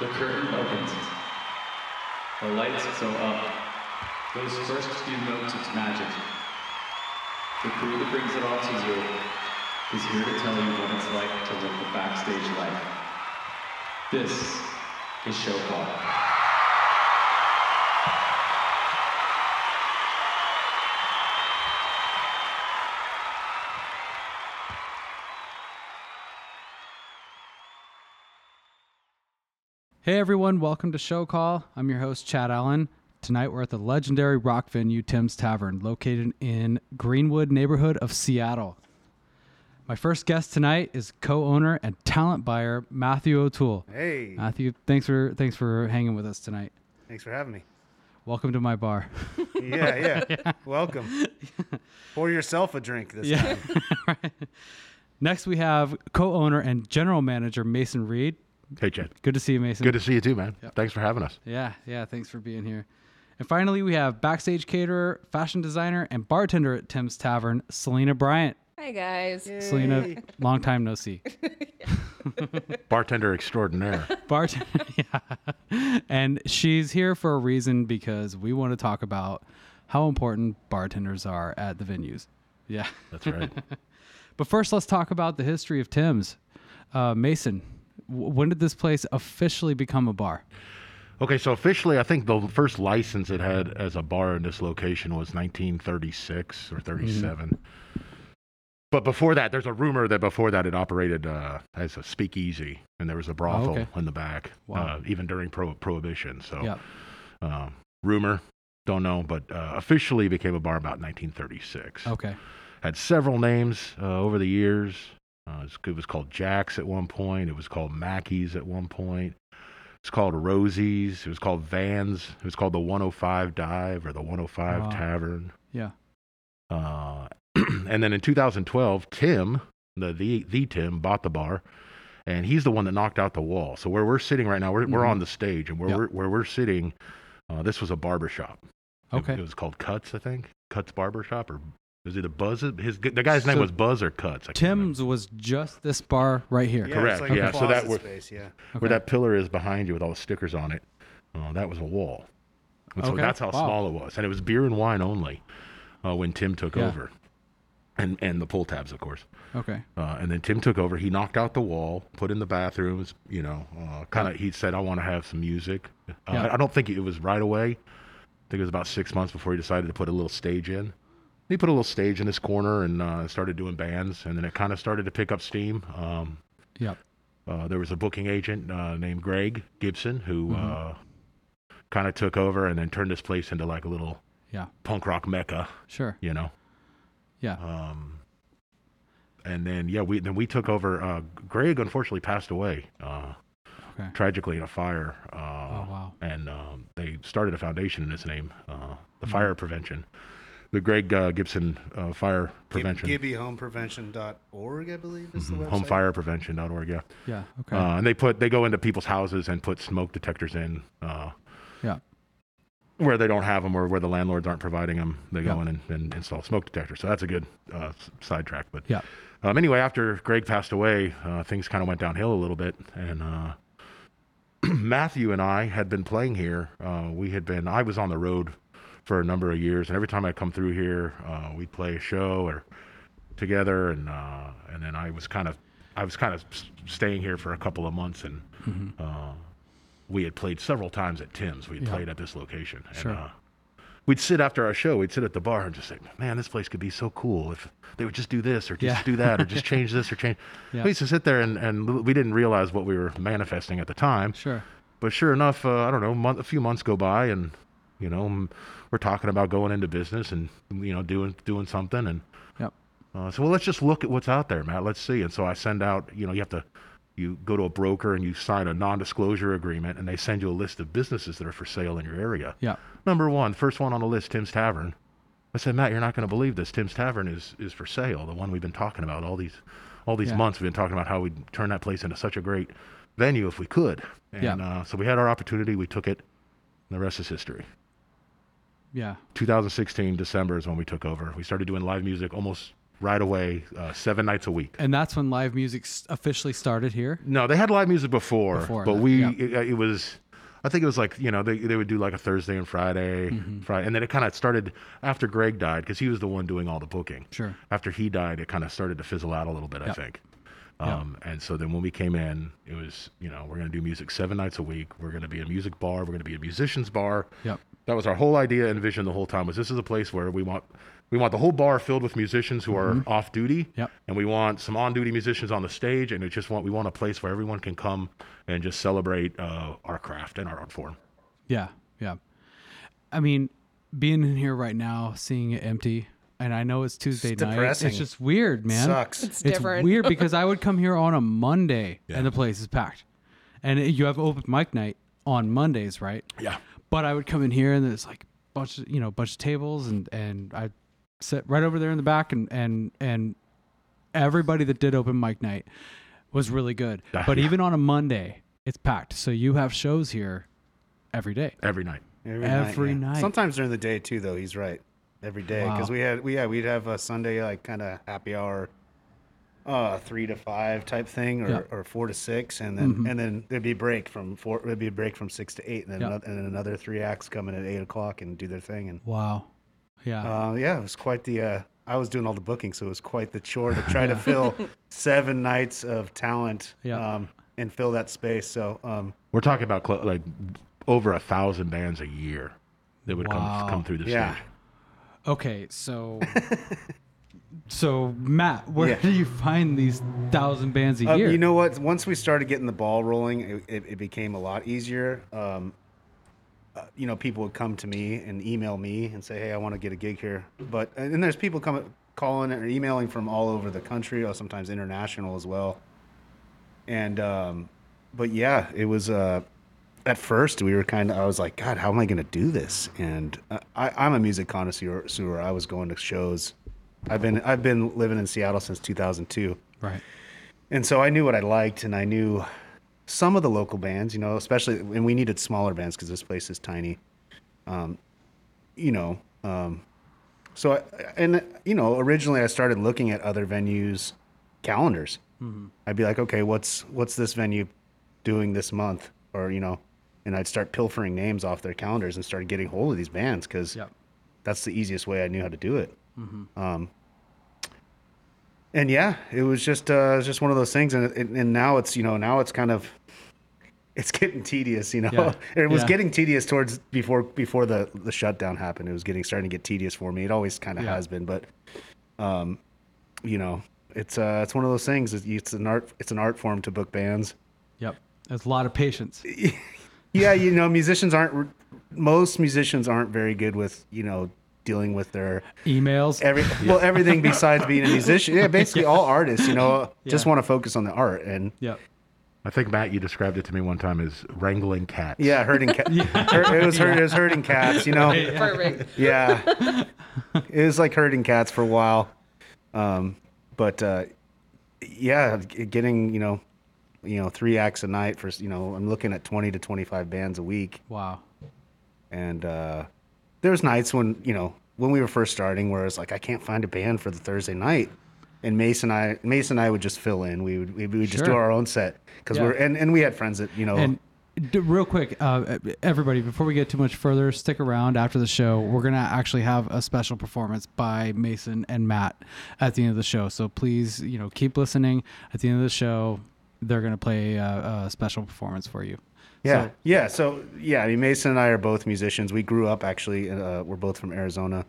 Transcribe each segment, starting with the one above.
The curtain opens. The lights go up. Those first few notes of magic. The crew that brings it all to you is here to tell you what it's like to live the backstage life. This is Show. Hey everyone, welcome to Show Call. I'm your host, Chad Allen. Tonight we're at the legendary rock venue Tim's Tavern, located in Greenwood neighborhood of Seattle. My first guest tonight is co-owner and talent buyer Matthew O'Toole. Hey, Matthew, thanks for thanks for hanging with us tonight. thanks for having me. Welcome to my bar. Yeah, yeah. Welcome. Pour yourself a drink this Yeah. time. Next we have co-owner and general manager Mason Reed. Hey, Chad. Good to see you, Mason. Good to see you too, man. Thanks for having us. Yeah, yeah. Thanks for being here. And finally, we have backstage caterer, fashion designer, and bartender at Tim's Tavern, Selena Bryant. Hi guys. Selena, long time no see. Bartender extraordinaire. Bartender, yeah. And she's here for a reason because we want to talk about how important bartenders are at the venues. Yeah. That's right. But first, let's talk about the history of Tim's. Uh, Mason, w- when did this place officially become a bar? Okay, so officially, I think the first license it had as a bar in this location was 1936 or 37. But before that, there's a rumor that before that it operated uh, as a speakeasy, and there was a brothel okay. in the back, Wow. uh, even during pro- Prohibition. So, Yeah. uh, rumor, don't know, but uh, officially became a bar about 1936. Okay. had several names uh, over the years. Uh, it, was, called Jack's at one point. It was called Mackey's at one point. It's called Rosie's. It was called Vans. It was called the 105 Dive or the 105 Wow. Tavern. Yeah. Uh, and then in 2012, Tim, the, the the Tim, bought the bar, and he's the one that knocked out the wall. So where we're sitting right now, we're, we're Mhm. on the stage, and where Yep. we're where we're sitting, uh, this was a barber shop. It- Okay. It, was called Cuts, I think. Cuts Barber Shop, or was it a Buzz? His the guy's name So was Buzz or Cuts. I can't remember. Tim's was just this bar right here. Yeah, Correct, It's like yeah, A so that closet would- space, yeah. Okay. Where that pillar is behind you with all the stickers on it, uh, that was a wall. And so Okay, that's how wow. small it was, and it was beer and wine only uh, when Tim took Yeah. over, and and the pull tabs, of course. Okay. Uh, and then Tim took over. He knocked out the wall, put in the bathrooms. You know, uh, kind of. He said, "I want to have some music." Uh, Yeah. I, I don't think it was right away. I think it was about six months before he decided to put a little stage in. He put a little stage in this corner and uh, started doing bands, and then it kind of started to pick up steam. Um, Yep. uh, there was a booking agent uh, named Greg Gibson who Mm-hmm. uh, kind of took over and then turned this place into like a little Yeah. punk rock mecca, Sure. you know. Yeah. Um, and then yeah, we then we took over. Uh, Greg unfortunately passed away uh, okay. tragically in a fire. Uh, Oh wow. And um, they started a foundation in his name, uh, the Mm-hmm. Fire Prevention, the Greg uh, Gibson uh, Fire Prevention, GibbyHomePrevention.org, I believe, is the Mhm, website. homefireprevention.org. Yeah. Yeah. Okay. Uh, and they put they go into people's houses and put smoke detectors in. Uh, yeah. where they don't have them or where the landlords aren't providing them, they go Yeah. in and, and install smoke detectors. So that's a good uh, sidetrack. But Yeah. um, anyway, after Greg passed away, uh, things kind of went downhill a little bit, and uh, Matthew and I had been playing here. Uh, we had been. I was on the road for a number of years, and every time I come through here, uh, we'd play a show or together, and uh, and then I was kind of I was kind of staying here for a couple of months, and uh, we had played several times at Tim's. We had Yeah. played at this location, and Sure. uh, we'd sit after our show. We'd sit at the bar and just say, "Man, this place could be so cool if they would just do this or just Yeah. do that or just change this or change." Yeah. We used to sit there and, and we didn't realize what we were manifesting at the time. Sure. But sure enough, uh, I don't know, month, a few months go by, and you know, we're talking about going into business and you know doing doing something, and Yep. uh, so well, let's just look at what's out there, Matt. Let's see. And so I send out, you know, you have to, you go to a broker and you sign a non-disclosure agreement, and they send you a list of businesses that are for sale in your area. Yeah. Number one, first one on the list, Tim's Tavern. I said, Matt, you're not going to believe this. Tim's Tavern is is for sale. The one we've been talking about all these all these Yeah. months. We've been talking about how we'd turn that place into such a great venue if we could. And Yeah. uh, so we had our opportunity. We took it. And the rest is history. Yeah. 2016 December is when we took over. We started doing live music almost right away, uh, seven nights a week. And that's when live music officially started here. No, they had live music before, Before but that, we yeah. it, it was. I think it was like you know they they would do like a Thursday and Friday, Mm-hmm. Friday, and then it kind of started after Greg died because he was the one doing all the booking. Sure. After he died, it kind of started to fizzle out a little bit. I think. Um, And so then when we came in, it was you know we're gonna do music seven nights a week. We're gonna be a music bar. We're gonna be a musicians bar. Yep. That was our whole idea and vision the whole time. Was this is a place where we want we want the whole bar filled with musicians who are off duty, Mm-hmm. Yep. and we want some on duty musicians on the stage, and we just want we want a place where everyone can come and just celebrate uh, our craft and our art form. Yeah, yeah. I mean, being in here right now, seeing it empty, and I know it's Tuesday night. depressing. It's just weird, man. Sucks. It's It's different. weird because I would come here on a Monday and the place is packed, and you have open mic night on Mondays, right? Yeah. But I would come in here and there's like bunch of you know bunch of tables and and I sit right over there in the back and and and everybody that did open mic night was really good. But even on a Monday, it's packed. So you have shows here every day. Every night. Every night. Sometimes during the day too, though. He's right. Every day because Wow. we had we yeah we'd have a Sunday like kind of happy hour, uh three to five type thing or, Yeah. Mm-hmm. or four to six and then and then there'd be a break from four there'd be a break from six to eight and then Yeah. another, and then another three acts come in at eight o'clock and do their thing and Wow. Yeah. uh, yeah it was quite the uh, I was doing all the booking so it was quite the chore to try to fill seven nights of talent Yeah. um, and fill that space so um, We're talking about cl- like over a thousand bands a year that would Wow. come come through the yeah stage. Okay, so so Matt, where Yeah. do you find these thousand bands a Uh, year? you know what? Once we started getting the ball rolling, it, it, it became a lot easier. Um, uh, you know, people would come to me and email me and say, "Hey, I want to get a gig here." But and there's people coming, calling or emailing from all over the country, or sometimes international as well. And um, but yeah, it was. Uh, at first, we were kind of. I was like, God, how am I going to do this? And uh, I, I'm a music connoisseur. I was going to shows. I've been I've been living in Seattle since 2002. right. And so I knew what I liked, and I knew some of the local bands, you know, especially, and we needed smaller bands because this place is tiny. Um, you know, um, so I, and you know, originally I started looking at other venues' calendars. I'd be like, okay, what's what's this venue doing this month, or you know, and I'd start pilfering names off their calendars and start getting hold of these bands because Yep. that's the easiest way I knew how to do it. Um, and yeah, it was just uh, it was just one of those things, and and now it's you know now it's kind of it's getting tedious, you know. Yeah. it was Yeah. getting tedious towards before before the the shutdown happened. It was getting starting to get tedious for me. It always kind of Yeah. has been, but um, you know, it's uh it's one of those things. It's, it's an art it's an art form to book bands. Yep. There's a lot of patience. Yeah, you know, musicians aren't most musicians aren't very good with you know dealing with their Emails. every well everything besides being a musician. Yeah, basically all artists, you know, just Yeah. want to focus on the art and yeah. I think Matt, you described it to me one time as wrangling cats. yeah, herding cat. It was herd, it was herding cats, you know. Perfect. Yeah, it was like herding cats for a while, um, but uh, yeah, getting you know, you know, three acts a night for you know, I'm looking at twenty to twenty five bands a week. Wow. and uh, there was nights when you know when we were first starting where it's like I can't find a band for the Thursday night, and Mason and I Mason and I would just fill in. We would we would just do our own set because Yeah. we're and, and we had friends that you know And real quick, uh, everybody, before we get too much further, stick around after the show. We're gonna actually have a special performance by Mason and Matt at the end of the show. So please, you know, keep listening. At the end of the show, they're gonna play a, a special performance for you. Yeah So- yeah so yeah I mean Mason and I are both musicians. We grew up actually uh, we're both from Arizona.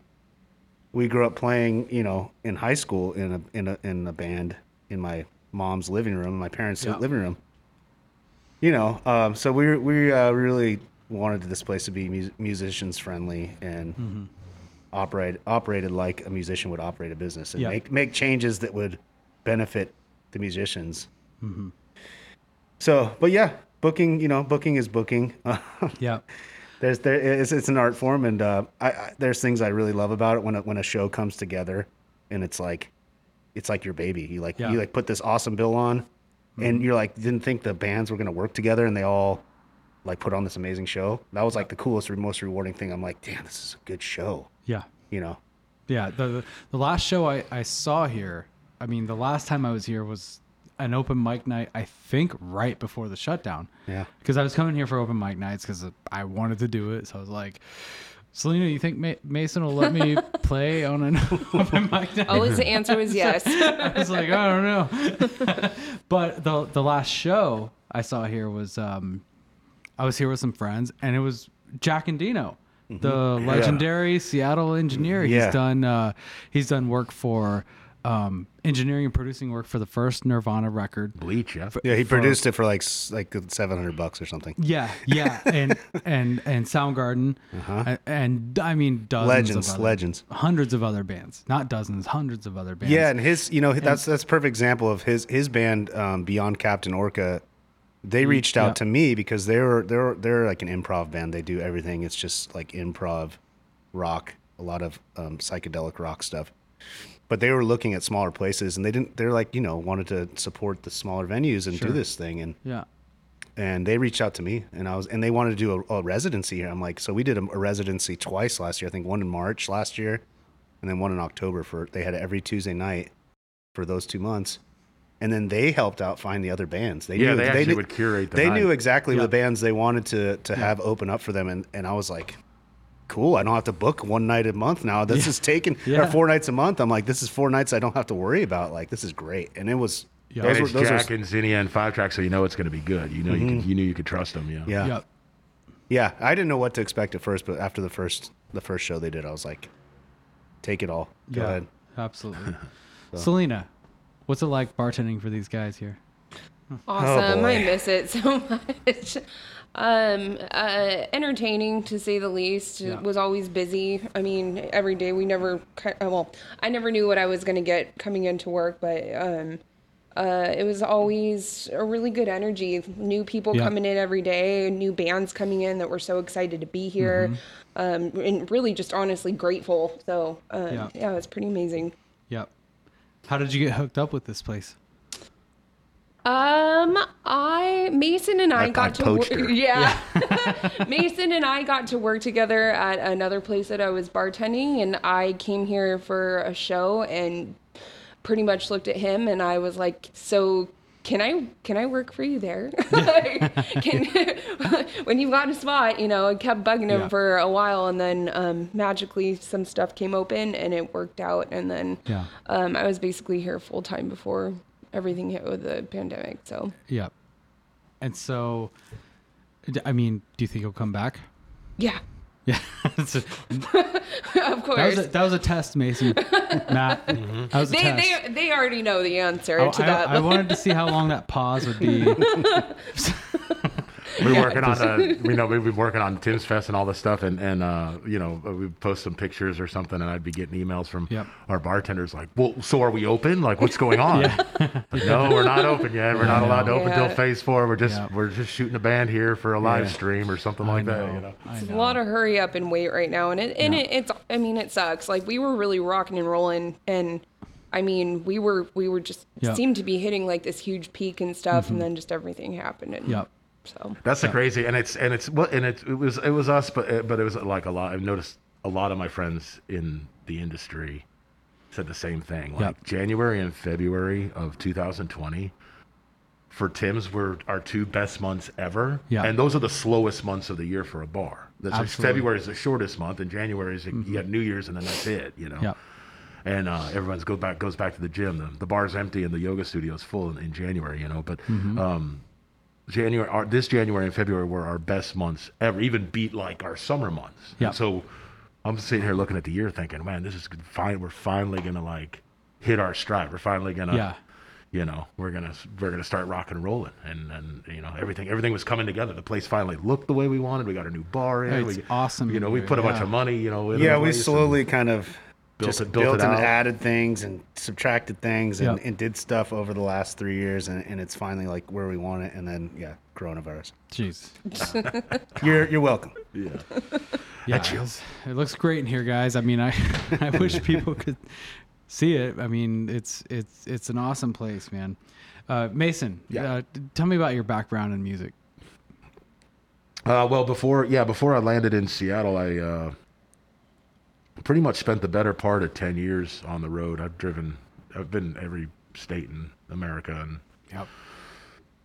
We grew up playing you know in high school in a in a in a band in my mom's living room, my parents' Yeah. living room. you know um, so we we uh, really wanted this place to be mus- musicians friendly and Mm-hmm. operate operated like a musician would operate a business and Yeah. make make changes that would benefit the musicians Mm-hmm. so but yeah booking you know booking is booking Yeah. there's there it's, it's an art form and uh, I, I there's things I really love about it when a, when a show comes together and it's like it's like your baby you like Yeah. Mm-hmm. you like put this awesome bill on and you're like didn't think the bands were gonna work together and they all like put on this amazing show that was like the coolest most rewarding thing I'm like damn this is a good show Yeah. you know Yeah, the the last show I, I saw here, I mean, the last time I was here was an open mic night. I think right before the shutdown. Yeah. Because I was coming here for open mic nights because I wanted to do it. So I was like, Selena, you think Ma- Mason will let me play on an open mic night? Always the answer was yes. I was like, I don't know. but the the last show I saw here was um, I was here with some friends, and it was Jack Endino, the legendary Seattle engineer. Yeah. He's done uh, he's done work for um, engineering and producing work for the first Nirvana record. Bleach, yeah. Yeah, he For- produced it for like like seven hundred bucks or something. Yeah, yeah, and and and Soundgarden, and, and I mean dozens Uh-huh. Legends, of other, legends. hundreds of other bands, not dozens, hundreds of other bands. Yeah, and his, you know, that's that's a perfect example of his his band um, Beyond Captain Orca. They reached out yeah. to me because they're they're they're like an improv band. They do everything. It's just like improv, rock, a lot of um, psychedelic rock stuff. But they were looking at smaller places, and they didn't. They're like, you know, wanted to support the smaller venues and do this thing, and yeah, and they reached out to me, and I was, and they wanted to do a, a residency here. I'm like, so we did a, a residency twice last year. I think one in March last year, and then one in October. For they had it every Tuesday night for those two months, and then they helped out find the other bands. They Yeah, knew, they actually knew, would curate the They night. knew exactly Yeah. the bands they wanted to to have open up for them, and and I was like. Cool. I don't have to book one night a month now. This is taking Yeah. or four nights a month. I'm like, this is four nights I don't have to worry about. Like, this is great. And it was. Yeah. those and were- it's those were- Jack and Zinnia and five track, so you know it's going to be good. You know you could, mm-hmm. you knew you could trust them. Yeah. yeah. yeah. Yeah, I didn't know what to expect at first, but after the first the first show they did, I was like, take it all. Go yeah, ahead. absolutely. Selena, what's it like bartending for these guys here? Awesome. I oh, miss it so much. Um, uh, entertaining to say the least. Yeah. Was always busy. I mean, every day we never. uh, Well, I never knew what I was gonna get coming into work, but um, uh, it was always a really good energy. New people Yeah. coming in every day, new bands coming in that were so excited to be here, um, and really just honestly grateful. So um, Yeah. yeah, it's pretty amazing. Yep. How did you get hooked up with this place? Um, I Mason and I, I- got I to work. poached her. Yeah, Mason and I got to work together at another place that I was bartending, and I came here for a show and pretty much looked at him, and I was like, "So, can I can I work for you there? can, when you've got a spot, you know." I kept bugging him Yeah. for a while, and then um, magically some stuff came open, and it worked out, and then Yeah. um, I was basically here full time before everything hit with the pandemic. So. Yep. And so, I mean, do you think he'll come back? Yeah, Yeah. It's a- of that course. was a, that was a test, Mason. Matt. That mm-hmm. was a they, test. they they already know the answer Oh, to I, that. I wanted to see how long that pause would be. We're working on the, you know, we've been working on Tim's Fest and all this stuff, and and uh, you know, we post some pictures or something, and I'd be getting emails from Yep. our bartenders like, "Well, so are we open? Like, what's going on?" Like, no, we're not open yet. We're not allowed to open Yeah. till phase four. We're just Yeah. we're just shooting a band here for a live Yeah. stream or something I like know. that. You know. I It's a lot of hurry up and wait right now, and it and Yeah. it, it's I mean it sucks. Like we were really rocking and rolling, and I mean we were we were just Yeah. Mm-hmm. seemed to be hitting like this huge peak and stuff, and then just everything happened. And Yep. So That's the crazy, and it's and it's what and it, it was it was us, but it, but it was like a lot. I've noticed a lot of my friends in the industry said the same thing. Like Yep. January and February of 2020 for Tim's were our two best months ever. Yeah. and those are the slowest months of the year for a bar. That's like Absolutely. February is the shortest month, and January is you got New Year's, and then that's it. You know. Yep. And uh, everyone's goes back goes back to the gym. The, the bar's empty and the yoga studio's full in, in January. You know, but um, January, our, this January and February were our best months ever, even beat like our summer months. Yeah. And so I'm sitting here looking at the year thinking, man, this is good. fine. We're finally going to like hit our stride. We're finally going to, Yeah. you know, we're going to, we're going to start rocking and rolling. And, and, you know, everything, everything was coming together. The place finally looked the way we wanted. We got a new bar in. It's we, awesome You know, we put a bunch of money, you know, in Yeah, we place and- slowly kind of Built just it- built built it and out. added things and subtracted things and, Yep. and did stuff over the last three years, and, and it's finally like where we want it. And then yeah, coronavirus. Jeez. You're you're welcome. yeah. Yeah, it's- it looks great in here, guys. I mean, I I wish people could see it. I mean, it's it's it's an awesome place, man. Uh, Mason, Yeah. uh, tell me about your background in music. Uh, well, before yeah, before I landed in Seattle, I uh, pretty much spent the better part of 10 years on the road. I've driven, I've been every state in America and Yep.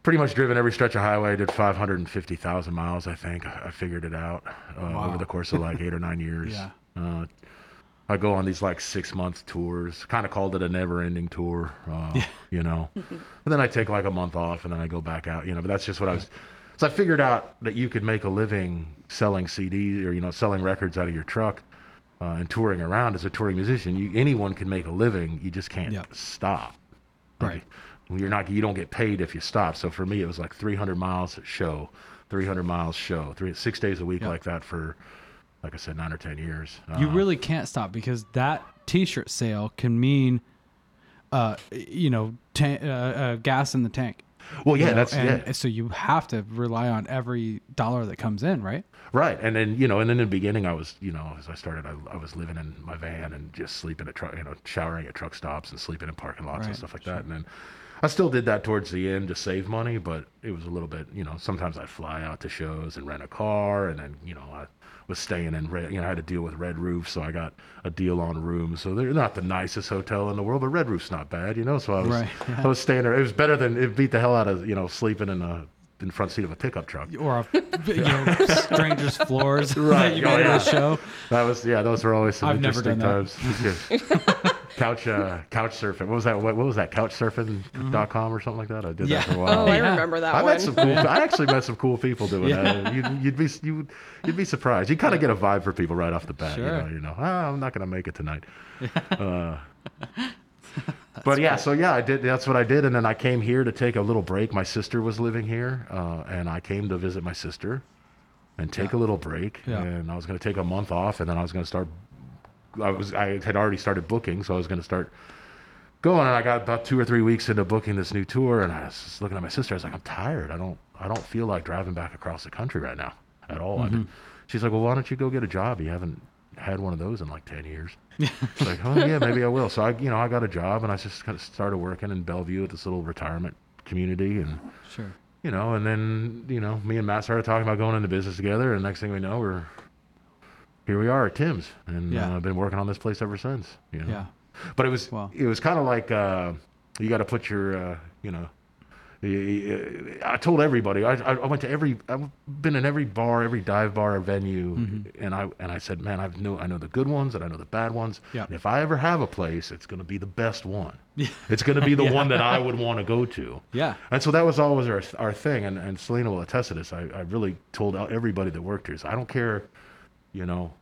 pretty much driven every stretch of highway. I did 550,000 miles, I think. I figured it out uh, Wow. over the course of like eight or nine years. Yeah. Uh, I go on these like six month tours, kind of called it a never ending tour, uh, you know. and then I take like a month off and then I go back out, you know. But that's just what I was. So I figured out that you could make a living selling CDs or, you know, selling records out of your truck uh, and touring around as a touring musician. You, anyone can make a living, you just can't Yep. stop. Right. You're not. You don't get paid if you stop. So for me, it was like 300 miles show, 300 miles show, three six days a week Yep. like that for, like I said, nine or ten years. You Uh, really can't stop because that T-shirt sale can mean, uh, you know, ta- uh, uh, gas in the tank. Well, yeah, you know, that's and yeah, so you have to rely on every dollar that comes in, right? right. And then you know, and then in the beginning, I was you know, as I started, I, I was living in my van and just sleeping at truck, you know, showering at truck stops and sleeping in parking lots and stuff like that. And then I still did that towards the end to save money, but it was a little bit, you know, sometimes I'd fly out to shows and rent a car, and then you know, I was staying in red, you know, I had to deal with Red Roof, so I got a deal on rooms. So they're not the nicest hotel in the world, but Red Roof's not bad, you know. So I was, Right, I was staying there. It was better than it beat the hell out of you know sleeping in a in front seat of a pickup truck. Or a, you know, strangers' floors Right, that you oh, yeah. the show. That was yeah, those were always some I've never interesting done times. Couch uh, couch surfing. What was that? What, what was that? Couchsurfing.com or something like that. I did Mm-hmm. Yeah. that for a while. Oh, I Yeah. remember that I one. met some cool. I actually met some cool people doing that. You'd, you'd be you you'd be surprised. You kind of get a vibe for people right off the bat. Sure. You know, you know, ah, I'm not gonna make it tonight. Uh, but yeah, so yeah, I did. That's what I did, and then I came here to take a little break. My sister was living here, uh, and I came to visit my sister and take a little break. Yeah. And I was going to take a month off, and then I was going to start. I was I had already started booking, so I was going to start going. And I got about two or three weeks into booking this new tour, and I was just looking at my sister. I was like, I'm tired. I don't I don't feel like driving back across the country right now at all. Did- mm-hmm. She's like, Well, why don't you go get a job? You haven't had one of those in like ten years. Like, oh yeah, maybe I will. So I, you know, I got a job, and I just kind of started working in Bellevue at this little retirement community, and Sure. you know, and then you know, me and Matt started talking about going into business together, and next thing we know, we're here. We are at Tim's, and Yeah. uh, I've been working on this place ever since. You know? Yeah. But it was Wow. it was kind of like uh, you got to put your uh, you know. I told everybody. I, I went to every. I've been in every bar, every dive bar, or venue, Mm-hmm. and I and I said, man, I know I know the good ones and I know the bad ones. Yeah. And if I ever have a place, it's going to be the best one. It's going to be the one that I would want to go to. Yeah. And so that was always our, our thing. And, and Selena will attest to this. I, I really told everybody that worked here, so I don't care, you know,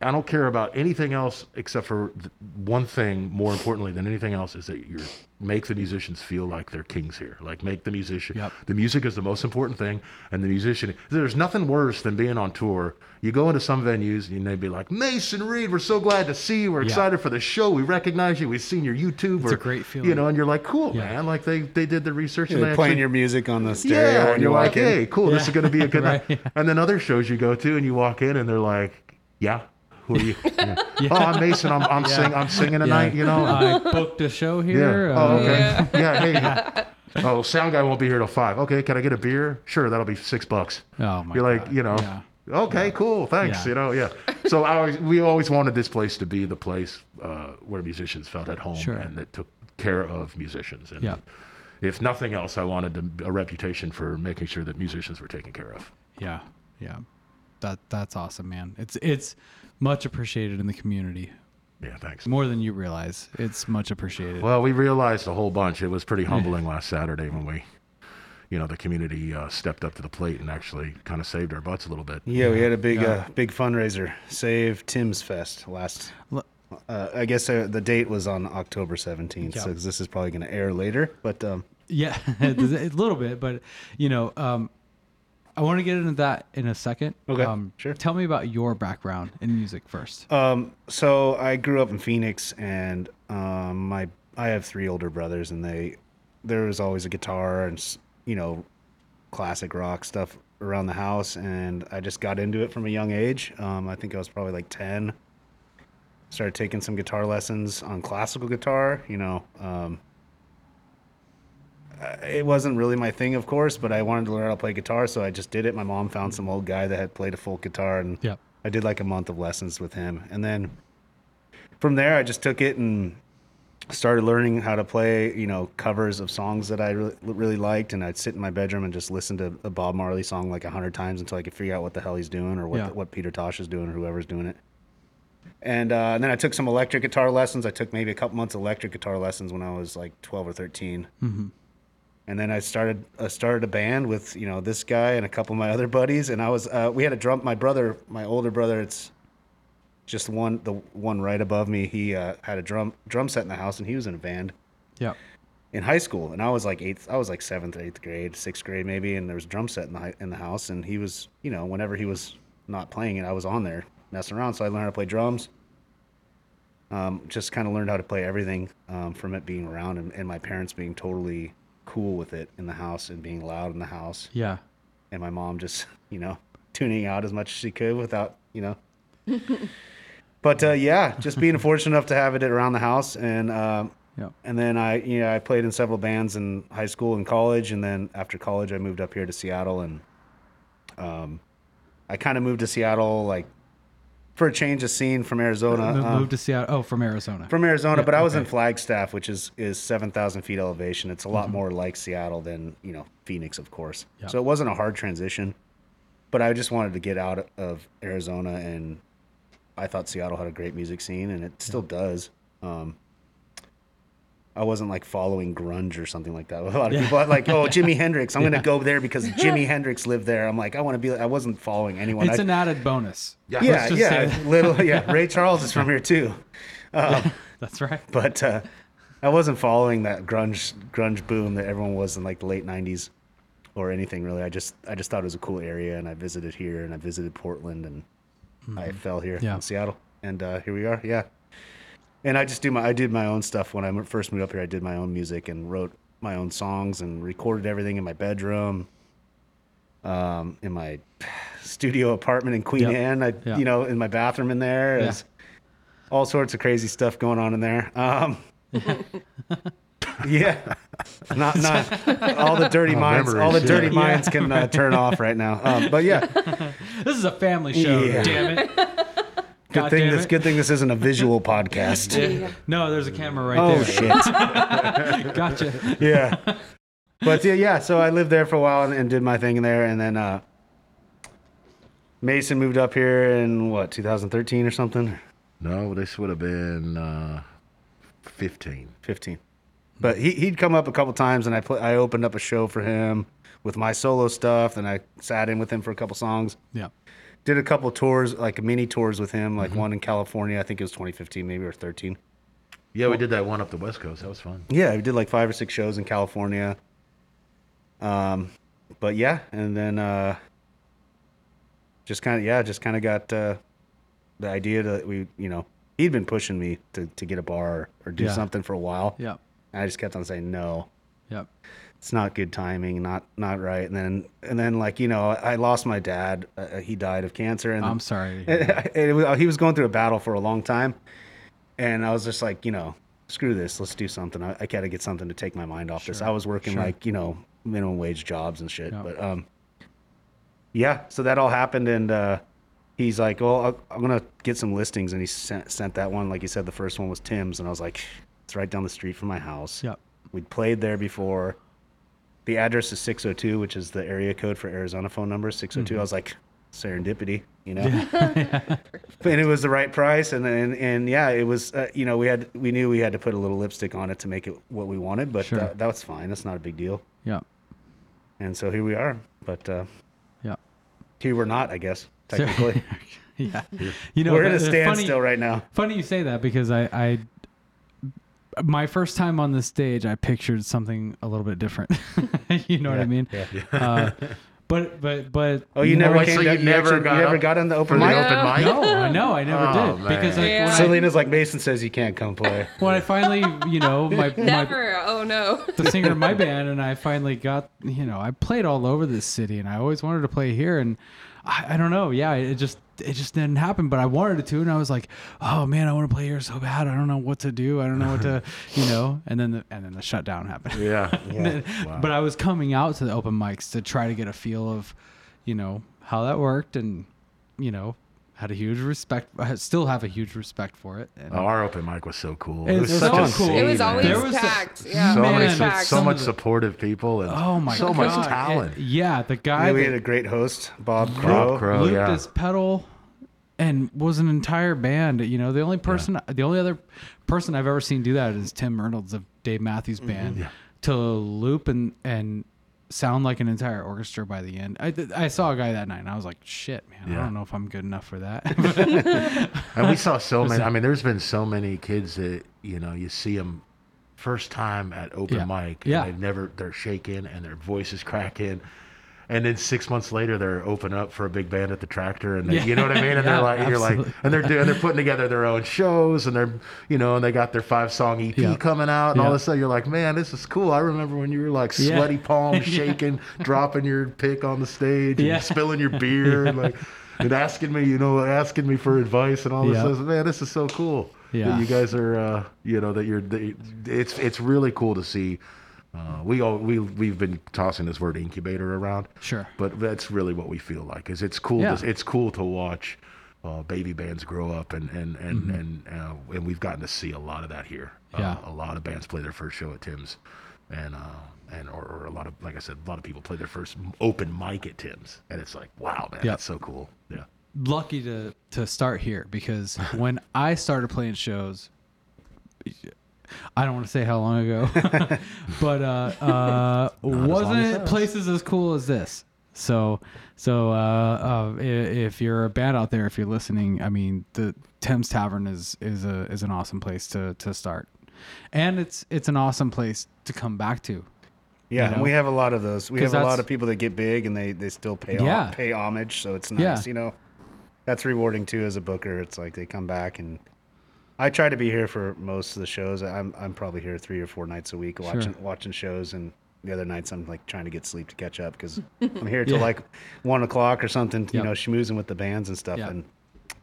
I don't care about anything else except for one thing more importantly than anything else is that you make the musicians feel like they're kings here. Like make the musician, Yep. the music is the most important thing. And the musician, there's nothing worse than being on tour. You go into some venues and they'd be like, Mason Reed, we're so glad to see you. We're Yeah. excited for the show. We recognize you. We've seen your YouTube. It's a or, great You know, and you're like, cool, Yeah. man. Like they, they did the research and They're they playing actually- your music on the stereo. yeah, and you you're like, in. hey, cool, this is going to be a good Right, night. And then other shows you go to, and you walk in, and they're like, yeah, who are you? Yeah. Oh, I'm Mason. I'm I'm sing I'm singing tonight. You know. I booked a show here. yeah. Oh, uh, okay. Yeah. Hey. Oh, sound guy won't be here till five. Okay, can I get a beer? Sure, that'll be six bucks. Oh my You're like, God. you know. Yeah. Okay, cool. Thanks. Yeah. You know, yeah. So I always, we always wanted this place to be the place uh, where musicians felt at home Sure. and that took care of musicians. And Yeah. if nothing else, I wanted a reputation for making sure that musicians were taken care of. Yeah, yeah. That that's awesome, man. It's it's much appreciated in the community. Yeah, thanks. More than you realize. It's much appreciated. Well, we realized a whole bunch. It was pretty humbling last Saturday when we, you know, the community uh, stepped up to the plate and actually kind of saved our butts a little bit. Yeah, we had a big, Yeah. uh, big fundraiser, Save Tim's Fest last. L- Uh, I guess uh, the date was on October 17th, Yeah. so this is probably going to air later. But um, Yeah, a little bit, but you know, um, I want to get into that in a second. Okay, um, sure. Tell me about your background in music first. Um, so I grew up in Phoenix, and um, my I have three older brothers, and they there was always a guitar and s- you know classic rock stuff around the house, and I just got into it from a young age. Um, I think I was probably like ten. Started taking some guitar lessons on classical guitar. You know, um, it wasn't really my thing, of course, but I wanted to learn how to play guitar, so I just did it. My mom found some old guy that had played a full guitar, and Yep. I did like a month of lessons with him, and then from there I just took it and started learning how to play, you know, covers of songs that I really, really liked, and I'd sit in my bedroom and just listen to a Bob Marley song like a hundred times until I could figure out what the hell he's doing or what Yeah. the, what Peter Tosh is doing or whoever's doing it. And, uh, and then I took some electric guitar lessons. I took maybe a couple months of electric guitar lessons when I was like twelve or 13 And then I started I started a band with you know this guy and a couple of my other buddies, and I was uh, we had a drum. My brother, my older brother, it's just one the one right above me. He uh, had a drum drum set in the house, and he was in a band Yep. in high school, and I was like eighth. I was like seventh, eighth grade, sixth grade maybe, and there was a drum set in the in the house, and he was you know whenever he was not playing it, I was on there messing around. So I learned how to play drums. Um, just kind of learned how to play everything um, from it being around, and, and my parents being totally cool with it in the house and being loud in the house, Yeah. and my mom just you know tuning out as much as she could without you know. but uh, yeah, just being fortunate enough to have it around the house, and um, and then I, you know, I played in several bands in high school and college, and then after college, I moved up here to Seattle, and um, I kind of moved to Seattle like for a change of scene from Arizona. Um, Moved to Seattle. Oh, from Arizona. from Arizona, Yeah, but I was in. Flagstaff, which is is seven thousand feet elevation. It's a lot more like Seattle than you know Phoenix, of course. So it wasn't a hard transition, but I just wanted to get out of Arizona, and I thought Seattle had a great music scene, and it still does. Um, I wasn't like following grunge or something like that. A lot of people are like, "Oh, Jimi Hendrix, I'm going to go there because Jimi Hendrix lived there." I'm like, I want to be. I wasn't following anyone. it's I, an added bonus. Yeah. yeah, yeah, little, yeah. Ray Charles is from here too. That's right. but uh, I wasn't following that grunge grunge boom that everyone was in like the late '90s or anything really. I just I just thought it was a cool area, and I visited here, and I visited Portland, and I fell here Yeah. in Seattle, and uh, here we are. Yeah, and I just do my I did my own stuff when I first moved up here. I did my own music and wrote my own songs and recorded everything in my bedroom. Um, in my studio apartment in Queen Yep. Anne, I Yeah. you know in my bathroom in there. Yeah. It's all sorts of crazy stuff going on in there. Um, yeah, not not all the dirty Oh, minds. all the dirty yeah. minds can uh, turn off right now. Um, but yeah, This is a family show. Yeah. Damn it. Good God thing this good thing this isn't a visual podcast. Yeah. No, there's a camera right there. Oh there. shit! Gotcha. yeah, but yeah, yeah. So I lived there for a while and, and did my thing in there, and then uh, Mason moved up here in what 2013 or something, No, this would have been uh, 15. 15. But he he'd come up a couple times, and I put I opened up a show for him with my solo stuff, and I sat in with him for a couple songs. Yeah. Did a couple tours, like mini tours with him, like one in California. I think it was 2015, maybe or 13. Yeah, we did that one up the West Coast. That was fun. Yeah, we did like five or six shows in California. Um, but yeah, and then uh, just kind of yeah, just kind of got uh, the idea that we, you know, he'd been pushing me to to get a bar or do Yeah. something for a while. Yep. And I just kept on saying no. Yep. It's not good timing, not not right. And then and then like you know, I lost my dad. Uh, he died of cancer, and I'm sorry. to and, and it was, he was going through a battle for a long time, and I was just like, you know, screw this, let's do something. I, I got to get something to take my mind off this. I was working sure. like you know minimum wage jobs and shit, Yeah. but um, yeah. So that all happened, and uh, he's like, well, I'm gonna get some listings, and he sent sent that one. Like he said, the first one was Tim's, and I was like, it's right down the street from my house. Yep. We'd played there before. The address is 602, which is the area code for Arizona phone number. 602. I was like, serendipity, you know. Yeah. and it was the right price, and and, and yeah, it was. Uh, you know, we had we knew we had to put a little lipstick on it to make it what we wanted, but Sure. that, that was fine. That's not a big deal. Yep. And so here we are. But uh, Yep. here we're not, I guess. Technically, yeah. You know, we're in a funny- standstill right now. Funny you say that because I, I, my first time on the stage, I pictured something a little bit different. you know what I mean? yeah. Uh, but but but Oh, you, know, never wait, came. so you you never got you never got on the For open the mic. open mic? No, I know, I never Oh, did because like, Yeah. when, I, Selena's like Mason says you can't come play. when I finally, you know, my, my Never. Oh no. the singer of my band and I finally got you know I played all over this city and I always wanted to play here and I, I don't know yeah it just it just didn't happen but I wanted it to and I was like oh man I want to play here so bad I don't know what to do I don't know what to you know and then the, and then the shutdown happened Yeah. Yeah. but I was coming out to the open mics to try to get a feel of you know how that worked and you know had a huge respect. I still have a huge respect for it. And Oh, our open mic was so cool. It It was was such so a cool. scene, It was always There was a- packed. yeah, so Man, many, it was it's packed. so some much of supportive people and oh my so god, much talent. It- yeah, the guy Yeah, we that had a great host, Bob Bob Crow. Crow, looped yeah. his pedal and was an entire band. You know, the only person, the only other person I've ever seen do that is Tim Reynolds of Dave Matthews mm-hmm. Band Yeah. to loop and and sound like an entire orchestra by the end. I I saw a guy that night and I was like, shit, man, I don't know if I'm good enough for that. And we saw so many. I mean, there's been so many kids that you know you see them first time at open Yeah. mic. Yeah. They've never they're shaking and their voice is cracking. And then six months later, they're open up for a big band at the Tractor, and they, Yeah. you know what I mean. And Yeah, they're like, you're like, and they're doing, they're putting together their own shows, and they're, you know, and they got their five song EP Yeah. coming out, and all this stuff. You're like, man, this is cool. I remember when you were like sweaty palms shaking, dropping your pick on the stage, and spilling your beer, and like, and asking me, you know, asking me for advice and all this. Stuff. Man, this is so cool. Yeah. that you guys are, uh, you know, that you're. That it's it's really cool to see. Uh, we all we we've been tossing this word incubator around, Sure. but that's really what we feel like. Is it's cool. Yeah. To, it's cool to watch uh, baby bands grow up, and and and Mm-hmm. and uh, and we've gotten to see a lot of that here. Yeah. Uh, a lot of bands play their first show at Tim's, and uh, and or, or a lot of like I said, a lot of people play their first open mic at Tim's, and it's like, wow, man, Yeah. that's so cool. Yeah. lucky to to start here because when I started playing shows, I don't want to say how long ago, but uh, uh, wasn't places as cool as this. So so uh, uh, if you're a band out there, if you're listening, I mean the Tim's Tavern is is a is an awesome place to to start, and it's it's an awesome place to come back to. Yeah, know? and we have a lot of those. We have a lot of people that get big and they, they still pay Yeah. pay homage, so it's nice. Yeah. You know, that's rewarding too as a booker. It's like they come back and I try to be here for most of the shows. I'm I'm probably here three or four nights a week watching watching shows, and the other nights I'm like trying to get sleep to catch up because I'm here till Yeah. like one o'clock or something. You Yep. know, schmoozing with the bands and stuff, Yeah. and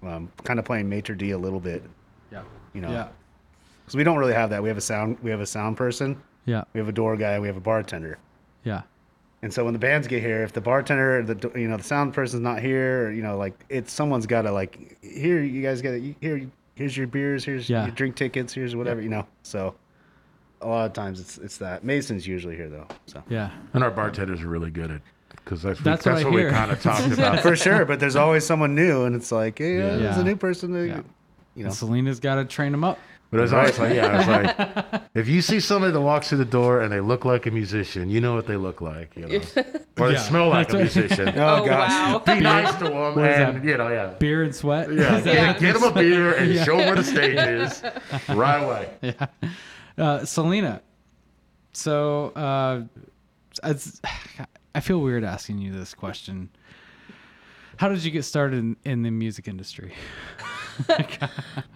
um, kind of playing maitre d a little bit. Yeah. You know, Yeah. because we don't really have that. We have a sound we have a sound person, Yeah. we have a door guy, we have a bartender. Yeah. And so when the bands get here, if the bartender, the you know the sound person's not here, or, you know like it's someone's got to like here you guys got to here here's your beers, here's Yeah. your drink tickets, here's whatever you know. So a lot of times it's it's that Mason's usually here though. So Yeah. And our bartenders are really good at because that's That's that's, what I what, we kind of talked about. for sure, but there's always someone new, and it's like hey, yeah, there's a new person. That, Yeah. You know, And Selena's got to train them up. But it's always like, yeah, it's like if you see somebody that walks through the door and they look like a musician, you know what they look like, you know, or they Yeah. smell like a musician. oh, Oh, gosh, wow. Be nice to them, What is and that? you know, yeah, Beer and sweat. yeah, Is that get, what get them a beer and Yeah. show them where the stage is, right away. Uh, Selena. So, uh, it's, I feel weird asking you this question. How did you get started in, in the music industry?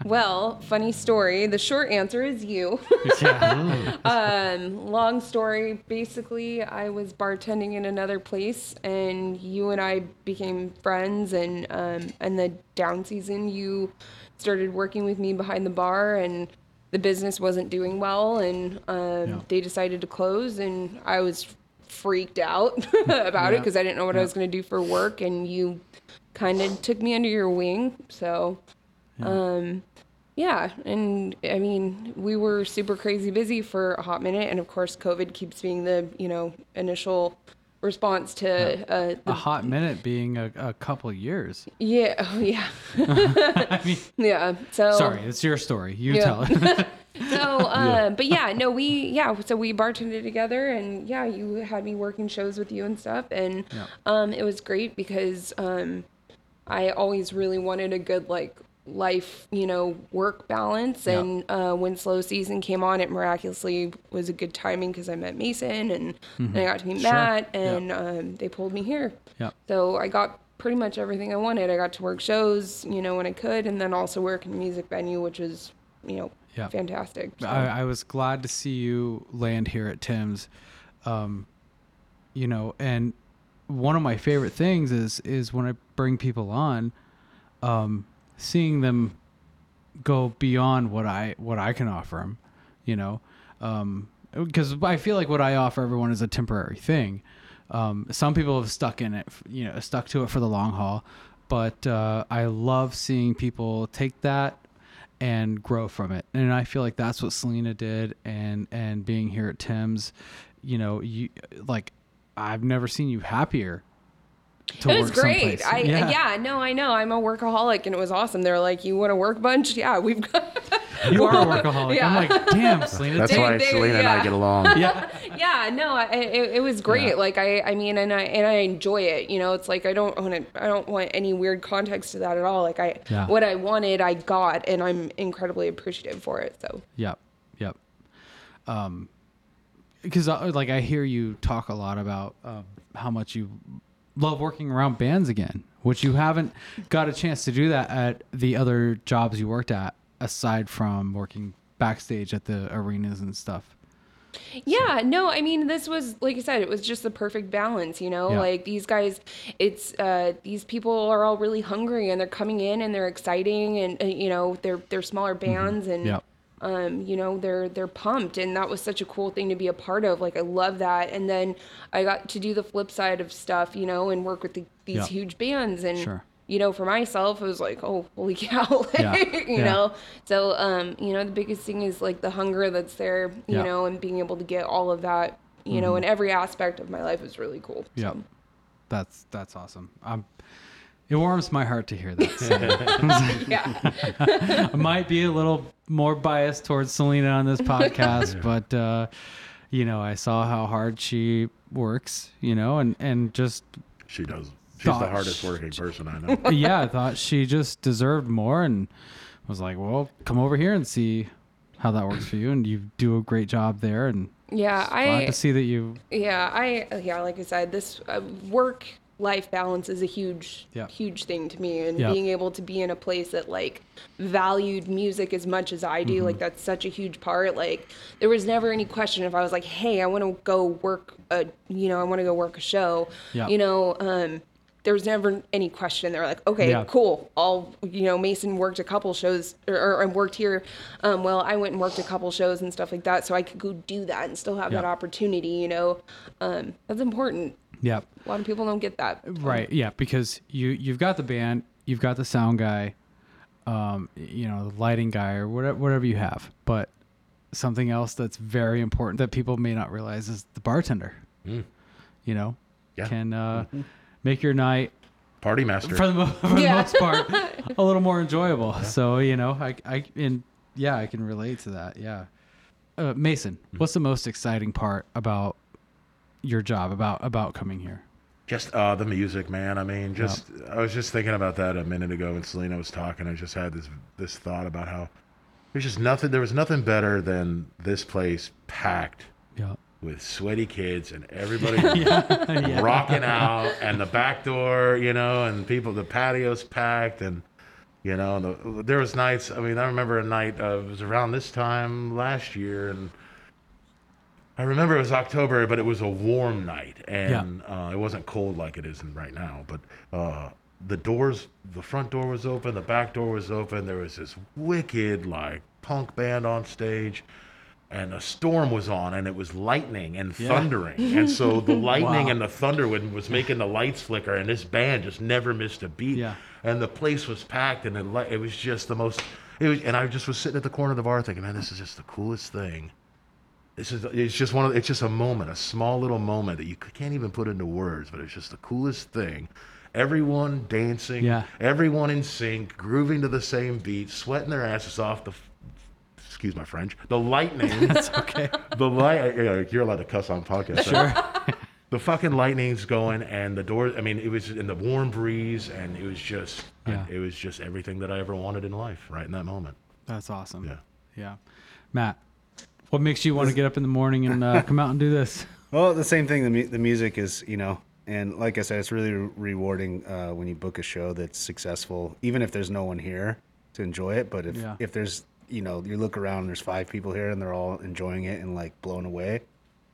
Well, funny story. The short answer is you. yeah. um, long story. Basically, I was bartending in another place, and you and I became friends. And um, and the down season, you started working with me behind the bar, and the business wasn't doing well, and um, Yeah. they decided to close, and I was freaked out about it because I didn't know what I was going to do for work, and you kind of took me under your wing, so. Um, yeah, and I mean, we were super crazy busy for a hot minute, and of course, COVID keeps being the you know initial response to uh, A the hot minute being a, a couple years. yeah, oh, yeah, I mean, yeah. So sorry, it's your story. You Yeah. tell it. So, uh, but yeah, no, we yeah, so we bartended together, and yeah, you had me working shows with you and stuff, and Yeah. um, it was great because um, I always really wanted a good like life, you know, work balance, Yeah. and uh, when slow season came on, it miraculously was a good timing because I met Mason and, and I got to meet Mm-hmm. Sure. Matt, Yeah. and um, they pulled me here. yeah. So I got pretty much everything I wanted. I got to work shows, you know, when I could, and then also work in a music venue, which was, you know, Yeah. fantastic. So- I, I was glad to see you land here at Tim's. Um, you know, and one of my favorite things is is when I bring people on, um, seeing them go beyond what I what I can offer them. You know, because I feel like what I offer everyone is a temporary thing. Um, some people have stuck in it, you know, stuck to it for the long haul. but uh, I love seeing people take that and grow from it. And I feel like that's what Selena did. And and being here at Tim's, you know, you like I've never seen you happier. To it was work great. someplace. I yeah. no, I know. I'm a workaholic, and it was awesome. They're like, "You want to work bunch? Yeah, we've got." You are a workaholic. Yeah. I'm like, damn, Selena. That's take- why they- Selena and I yeah. get along. yeah. yeah, no, I, it, it was great. Yeah. Like I, I mean, and I and I enjoy it. You know, it's like I don't want to. I don't want any weird context to that at all. Like I, Yeah. what I wanted, I got, and I'm incredibly appreciative for it. So Yep. Yep. Um, because like I hear you talk a lot about um, how much you love working around bands again, which you haven't got a chance to do that at the other jobs you worked at, aside from working backstage at the arenas and stuff. Yeah, no, I mean this was like I said, it was just the perfect balance, you know? Yeah. Like these guys it's uh these people are all really hungry and they're coming in and they're exciting and uh, you know, they're they're smaller bands and Yep. Um you know, they're they're pumped and that was such a cool thing to be a part of. Like I love that. And then I got to do the flip side of stuff, you know, and work with the, these Yeah. huge bands and Sure. you know, for myself, it was like, oh, holy cow, Yeah. you Yeah. know. So, um, you know, the biggest thing is like the hunger that's there, you Yeah. Mm-hmm. know, and being able to get all of that, you know, in every aspect of my life is really cool. So. That's that's awesome. Um, it warms my heart to hear that. So. Yeah. I might be a little more biased towards Selena on this podcast, but uh, you know, I saw how hard she works, you know, and and just She does. She's the Gosh. hardest working person I know. yeah, I thought she just deserved more, and was like, well, come over here and see how that works for you, and you do a great job there, and Yeah. glad I, to see that you. yeah, I, yeah, like I said, this uh, work life balance is a huge, Yeah. huge thing to me. And Yeah. being able to be in a place that like valued music as much as I do, Mm-hmm. like that's such a huge part. Like there was never any question if I was like, hey, I want to go work a, you know, I want to go work a show, Yeah. you know, um, there was never any question. They were like, okay, Yeah. cool. I'll, you know, Mason worked a couple shows or, or worked here. Um, well, I went and worked a couple shows and stuff like that. So I could go do that and still have that opportunity, you know, um, that's important. Yeah, A lot of people don't get that. right. Yeah, because you you've got the band, you've got the sound guy, um, you know, the lighting guy, or whatever whatever you have, but something else that's very important that people may not realize is the bartender. Mm. You know, Yeah. can uh, make your night Party master. for the, mo- for the most part a little more enjoyable. So you know, I I and yeah, I can relate to that. Yeah, uh, Mason, Hmm. what's the most exciting part about your job about about coming here? Just uh, the music, man. I mean, just I was just thinking about that a minute ago when Selena was talking. I just had this this thought about how there's just nothing. There was nothing better than this place packed Yeah, with sweaty kids and everybody yeah, rocking out, and the back door, you know, and people. The patio's packed, and you know, the, there was nights. I mean, I remember a night. Uh, it was around this time last year, and I remember it was October, but it was a warm night, and uh, it wasn't cold like it is right now. But uh, the doors, the front door was open, the back door was open. There was this wicked like punk band on stage, and a storm was on, and it was lightning and thundering, and so the lightning Wow. and the thunder was making the lights flicker, and this band just never missed a beat. Yeah. And the place was packed, and it, it was just the most. It was, and I just was sitting at the corner of the bar thinking, man, this is just the coolest thing. This is it's just one of it's just a moment, a small little moment that you can't even put into words, but it's just the coolest thing. Everyone dancing, Yeah. everyone in sync, grooving to the same beat, sweating their asses off. The excuse my French, the lightning. it's okay. the light. You're allowed to cuss on podcast. Sure. the fucking lightning's going, and the door. I mean, it was in the warm breeze, and it was just, Yeah. it was just everything that I ever wanted in life, right in that moment. That's awesome. Yeah. yeah. Matt, what makes you want to get up in the morning and uh, come out and do this? Well, the same thing. The, mu- the music is, you know, and like I said, it's really re- rewarding uh, when you book a show that's successful, even if there's no one here to enjoy it. But if Yeah. if there's, you know, you look around, and there's five people here, and they're all enjoying it and like blown away.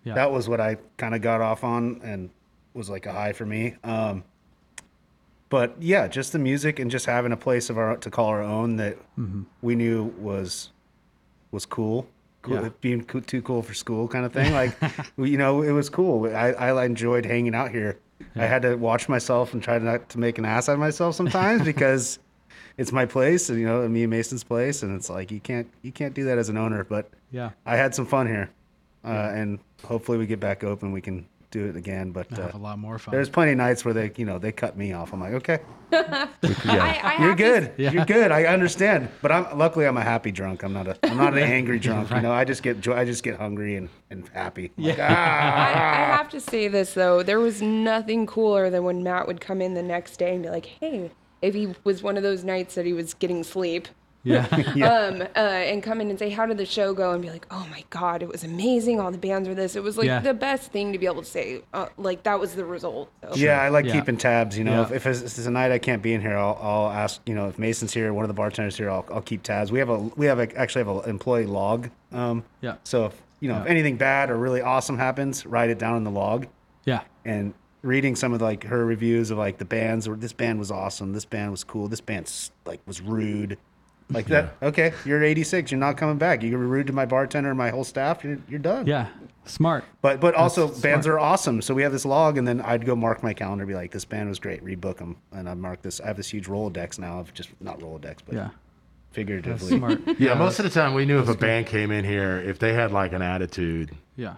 Yeah. That was what I kind of got off on, and was like a high for me. Um, but yeah, just the music and just having a place of our to call our own that we knew was was cool. Cool Yeah. Being co- too cool for school kind of thing. Like, you know, it was cool. I, I enjoyed hanging out here I had to watch myself and try not to make an ass out of myself sometimes because it's my place, and you know, me and Mason's place, and it's like you can't you can't do that as an owner. But Yeah. I had some fun here, uh, and hopefully we get back open. We can do it again. But I uh, a lot more fun. there's plenty of nights where they you know they cut me off. I'm like, okay, I, I you're have to- good, Yeah. you're good. I understand. But I'm luckily I'm a happy drunk. I'm not a I'm not an angry drunk. You know, I just get joy. I just get hungry and and happy. I'm like, I, I have to say this though, there was nothing cooler than when Matt would come in the next day and be like, "Hey," if he was one of those nights that he was getting sleep, yeah. um, uh, and come in and say, "How did the show go?" and be like, "Oh my god, it was amazing! All the bands were this." It was like Yeah. the best thing to be able to say. Uh, like that was the result. So. Yeah, I like Yeah. keeping tabs. You know, Yeah. if, if it's, it's a night I can't be in here, I'll, I'll ask. You know, if Mason's here, one of the bartenders here, I'll, I'll keep tabs. We have a we have a, actually have an employee log. Um, Yeah. So if you know if anything bad or really awesome happens, write it down in the log. Yeah. And reading some of like her reviews of like the bands, or this band was awesome, this band was cool, this band's like was rude. Like that. Okay, you're 86. You're not coming back. You're rude to my bartender and my whole staff. You're, you're done. Yeah. Smart. But but also That's bands smart. are awesome. So we have this log, and then I'd go mark my calendar, be like, this band was great, rebook them, and I mark this. I have this huge Rolodex now of just not Rolodex, but Yeah. That's figuratively. smart. Yeah, most of the time we knew if a band came in here, if they had like an attitude. Yeah.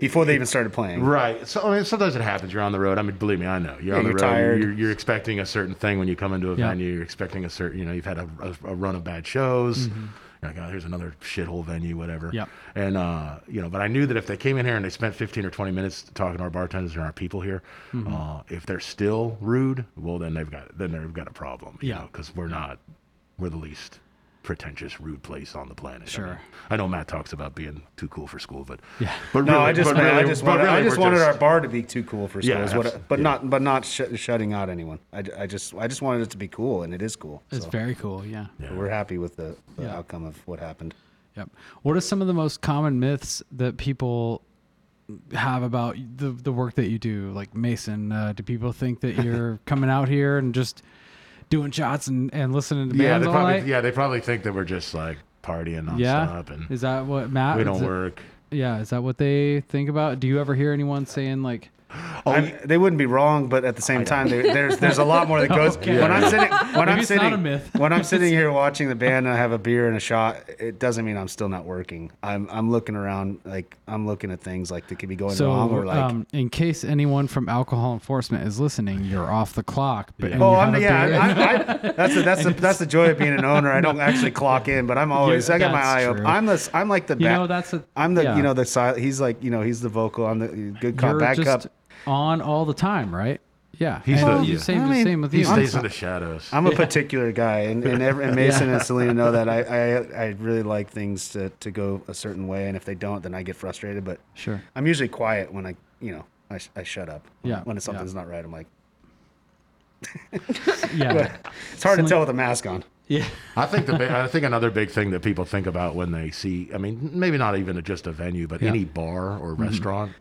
Before they even started playing. Right. So I mean, sometimes it happens. You're on the road. I mean, believe me, I know. You're Yeah, on the you're road. tired. You're, you're expecting a certain thing when you come into a Yeah. venue. You're expecting a certain, you know, you've had a, a, a run of bad shows. Mm-hmm. You're like, oh, here's another shithole venue, whatever. Yep. And, uh, you know, but I knew that if they came in here and they spent 15 or 20 minutes talking to our bartenders and our people here, Mm-hmm. uh, if they're still rude, well, then they've got, then they've got a problem. you Yeah. Because we're not, we're the least pretentious, rude place on the planet. I Sure. mean, I know Matt talks about being too cool for school, but, Yeah. but No, really- I just but wanted, I just but wanted, I just wanted just- our bar to be too cool for Yeah, school, is what I- but yeah. not but not sh- shutting out anyone. I, I just I just wanted it to be cool, and it is cool. It's so very cool. Yeah. so we're happy with the, the Yeah. outcome of what happened. Yep. What are some of the most common myths that people have about the the work that you do? Like Mason, uh, do people think that you're coming out here and just doing shots and, and listening to Yeah, bands they all probably night? yeah they probably think that we're just like partying nonstop Yeah. and Is that what Matt? we don't it- work. Yeah. Is that what they think about? Do you ever hear anyone saying like, I mean, they wouldn't be wrong, but at the same time, there, there's there's a lot more that goes. Okay. When I'm sitting, when Maybe I'm sitting, when I'm sitting here watching the band and I have a beer and a shot, it doesn't mean I'm still not working. I'm I'm looking around, like I'm looking at things like that could be going so? wrong, or like. um, in case anyone from alcohol enforcement is listening, you're off the clock. But Yeah. Oh, I'm yeah. beer- I, I, that's the that's the that's the joy of being an owner. I don't actually clock in, but I'm always I got my that's eye true. open. I'm the I'm like the you back, know that's a. I'm the yeah. you know the sil- he's like you know he's the vocal. I'm the good cop you're backup. just on all the time, right? Yeah. He's and the- yeah. same, I mean, same with He you. stays in the shadows. I'm a particular guy, and and, every, and Mason and Selena know that I, I I really like things to, to go a certain way, and if they don't, then I get frustrated. But Sure. I'm usually quiet when I you know I, I shut up. Yeah, when yeah. something's not right, I'm like Yeah. it's hard to tell with a mask on. yeah. I think the big, I think another big thing that people think about when they see, I mean, maybe not even just a venue, but Yeah. Mm-hmm. any bar or restaurant.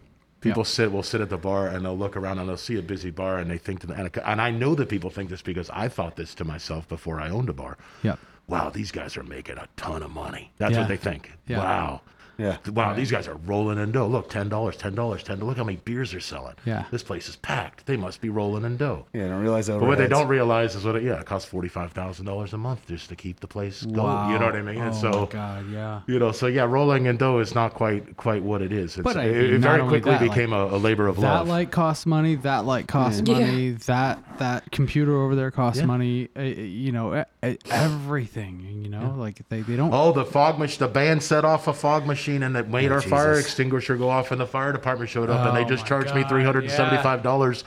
People sit will sit at the bar and they'll look around and they'll see a busy bar and they think to and, and I know that people think this because I thought this to myself before I owned a bar. Yep. Wow, these guys are making a ton of money. That's Yeah. what they think. Yeah. Wow. Yeah. Wow, these guys are rolling in dough. Look, ten dollars, ten dollars, ten. Look how many beers they're selling. Yeah. this place is packed. They must be rolling in dough. Yeah, I don't realize that. But what they don't realize is what it, yeah, it costs forty five thousand dollars a month just to keep the place going. You know what I mean? Oh and my so God, yeah. you know, so yeah, rolling in dough is not quite quite what it is. It's, But I it, mean, it very quickly that, like, became a, a labor of That love. That light costs money. That light costs Yeah. money. That that computer over there costs Yeah. money. Uh, you know, e- e- everything. You know, like they, they don't. Oh, the fog machine. The band set off a fog machine and it made Oh, our fire extinguisher go off, and the fire department showed up, and Oh, they just my charged me three hundred and seventy-five dollars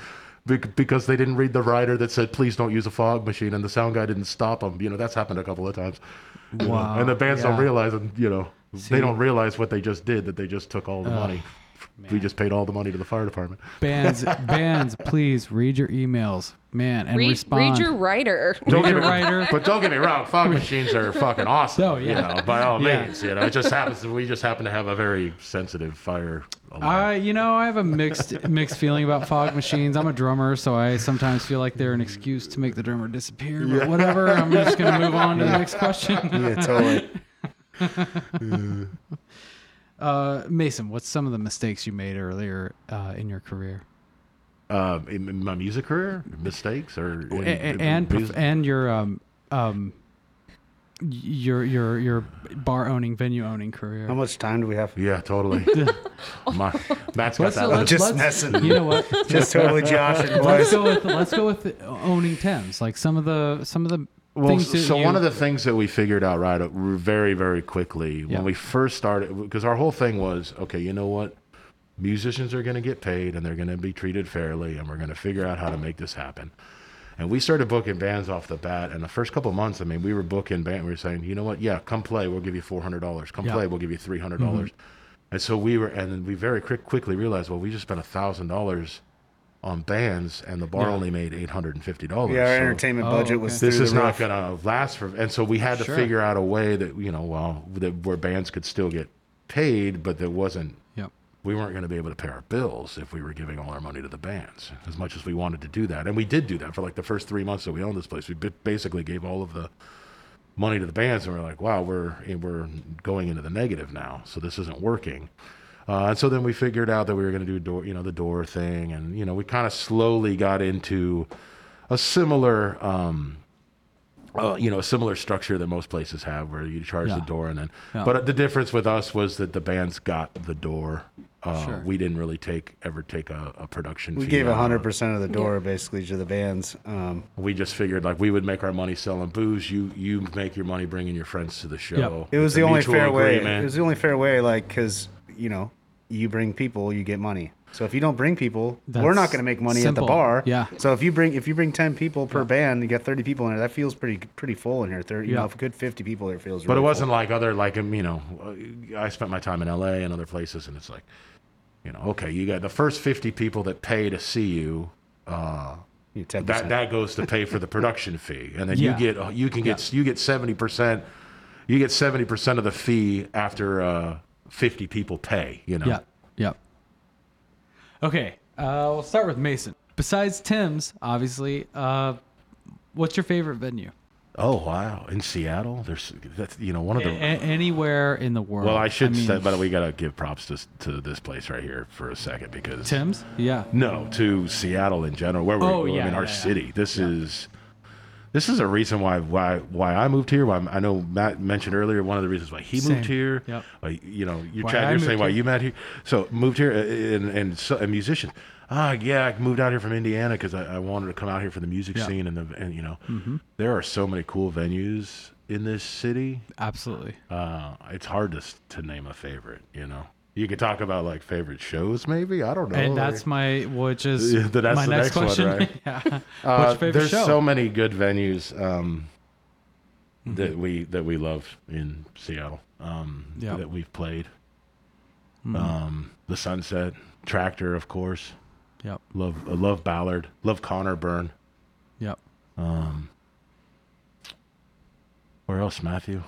because they didn't read the rider that said, "Please don't use a fog machine," and the sound guy didn't stop them. You know, that's happened a couple of times. Wow, And the bands don't realize, and you know, See. they don't realize what they just did. That they just took all the money. We just paid all the money to the fire department. Bands, bands, please read your emails, man, and Read, respond. read your writer. Don't Read get your me writer. But don't get me wrong, fog machines are fucking awesome. Oh, yeah. You know, by all Yeah. means. You know, it just happens. We just happen to have a very sensitive fire. alarm. I, you know, I have a mixed mixed feeling about fog machines. I'm a drummer, so I sometimes feel like they're an excuse to make the drummer disappear. But whatever, I'm just gonna move on to the next question. Yeah, totally. Uh, Mason, what's some of the mistakes you made earlier uh, in your career? Uh, in, in my music career, mistakes or in- A- a- in and music- and your um um your your your bar owning venue owning career. How much time do we have? yeah, totally. my, Matt's got Let's, that. let's, Just let's- messing. You know what? Just totally joshing, let's go with let's go with owning Tim's. Like some of the some of the Well, things. so you- one of the things that we figured out right uh, very, very quickly Yeah. when we first started, because our whole thing was, okay, you know what? Musicians are going to get paid and they're going to be treated fairly, and we're going to figure out how to make this happen. And we started booking bands off the bat. And the first couple of months, I mean, we were booking band. We were saying, you know what? Yeah, come play. We'll give you four hundred dollars. Come Yeah. play. We'll give you three hundred dollars. Mm-hmm. And so we were, and then we very quick, quickly realized, well, we just spent a thousand dollars on bands, and the bar Yeah. only made eight hundred and fifty dollars. Yeah, our entertainment Oh, budget okay. was this is the not going to last for and so we had to Sure. figure out a way that you know well that where bands could still get paid but that wasn't Yep. We weren't going to be able to pay our bills if we were giving all our money to the bands as much as we wanted to do that and we did do that for like the first three months that we owned this place we basically gave all of the money to the bands and we're like wow we're we're going into the negative now so this isn't working uh, and so then we figured out that we were going to do door, you know, the door thing, and you know, we kind of slowly got into a similar, um, uh, you know, a similar structure that most places have, where you charge Yeah. the door, and then. Yeah. But the difference with us was that the bands got the door. Uh, Sure. We didn't really take ever take a, a production. We fee gave out hundred percent of the door basically to the bands. Um, We just figured like we would make our money selling booze. You you make your money bringing your friends to the show. it was It's the only mutual fair way. It was the only fair way, like because you know you bring people, you get money. So if you don't bring people, we're not going to make money simple. at the bar. Yeah. So if you bring if you bring ten people per band, you get thirty people in there. That feels pretty pretty full in here. Thirty, you Yeah. know, if a good fifty people, it feels. But really it wasn't full. like other like um, you know, uh, I spent my time in L.A. and other places, and it's like, you know, okay, you got the first fifty people that pay to see you. Uh, that that goes to pay for the production fee, and then Yeah. you get uh, you can get you get seventy percent. You get seventy percent of the fee after uh, fifty people pay. You know. Yep. Yep. Okay. Uh, we'll start with Mason. Besides Tim's, obviously, uh, what's your favorite venue? Oh wow! In Seattle, there's that's you know one of A- the anywhere in the world. well, I should mean, say, but we gotta give props to to this place right here for a second because Tim's. Yeah. No, to Seattle in general. Where we, Oh, I mean, our yeah, yeah. city. This is this is a reason why why why I moved here. Why I know Matt mentioned earlier one of the reasons why he Same. moved here. Yep. Like you know, you Chad, I you're saying why you met here. So moved here and and, so, and musician. Ah, yeah, I moved out here from Indiana because I, I wanted to come out here for the music Yeah. Mm-hmm. scene and the and you know, there are so many cool venues in this city. Absolutely. Uh, it's hard to to name a favorite. You know, you could talk about like favorite shows, maybe. I don't know. and that's my, which is that's my the next, next one, question. right? yeah. Uh, there's show? so many good venues um, Mm-hmm. that we that we love in Seattle um. Mm-hmm. that we've played. Um, the Sunset Tractor, of course. Yep. Love I love Ballard. Love Conor Byrne. Yep. Um, Where else, Matthew?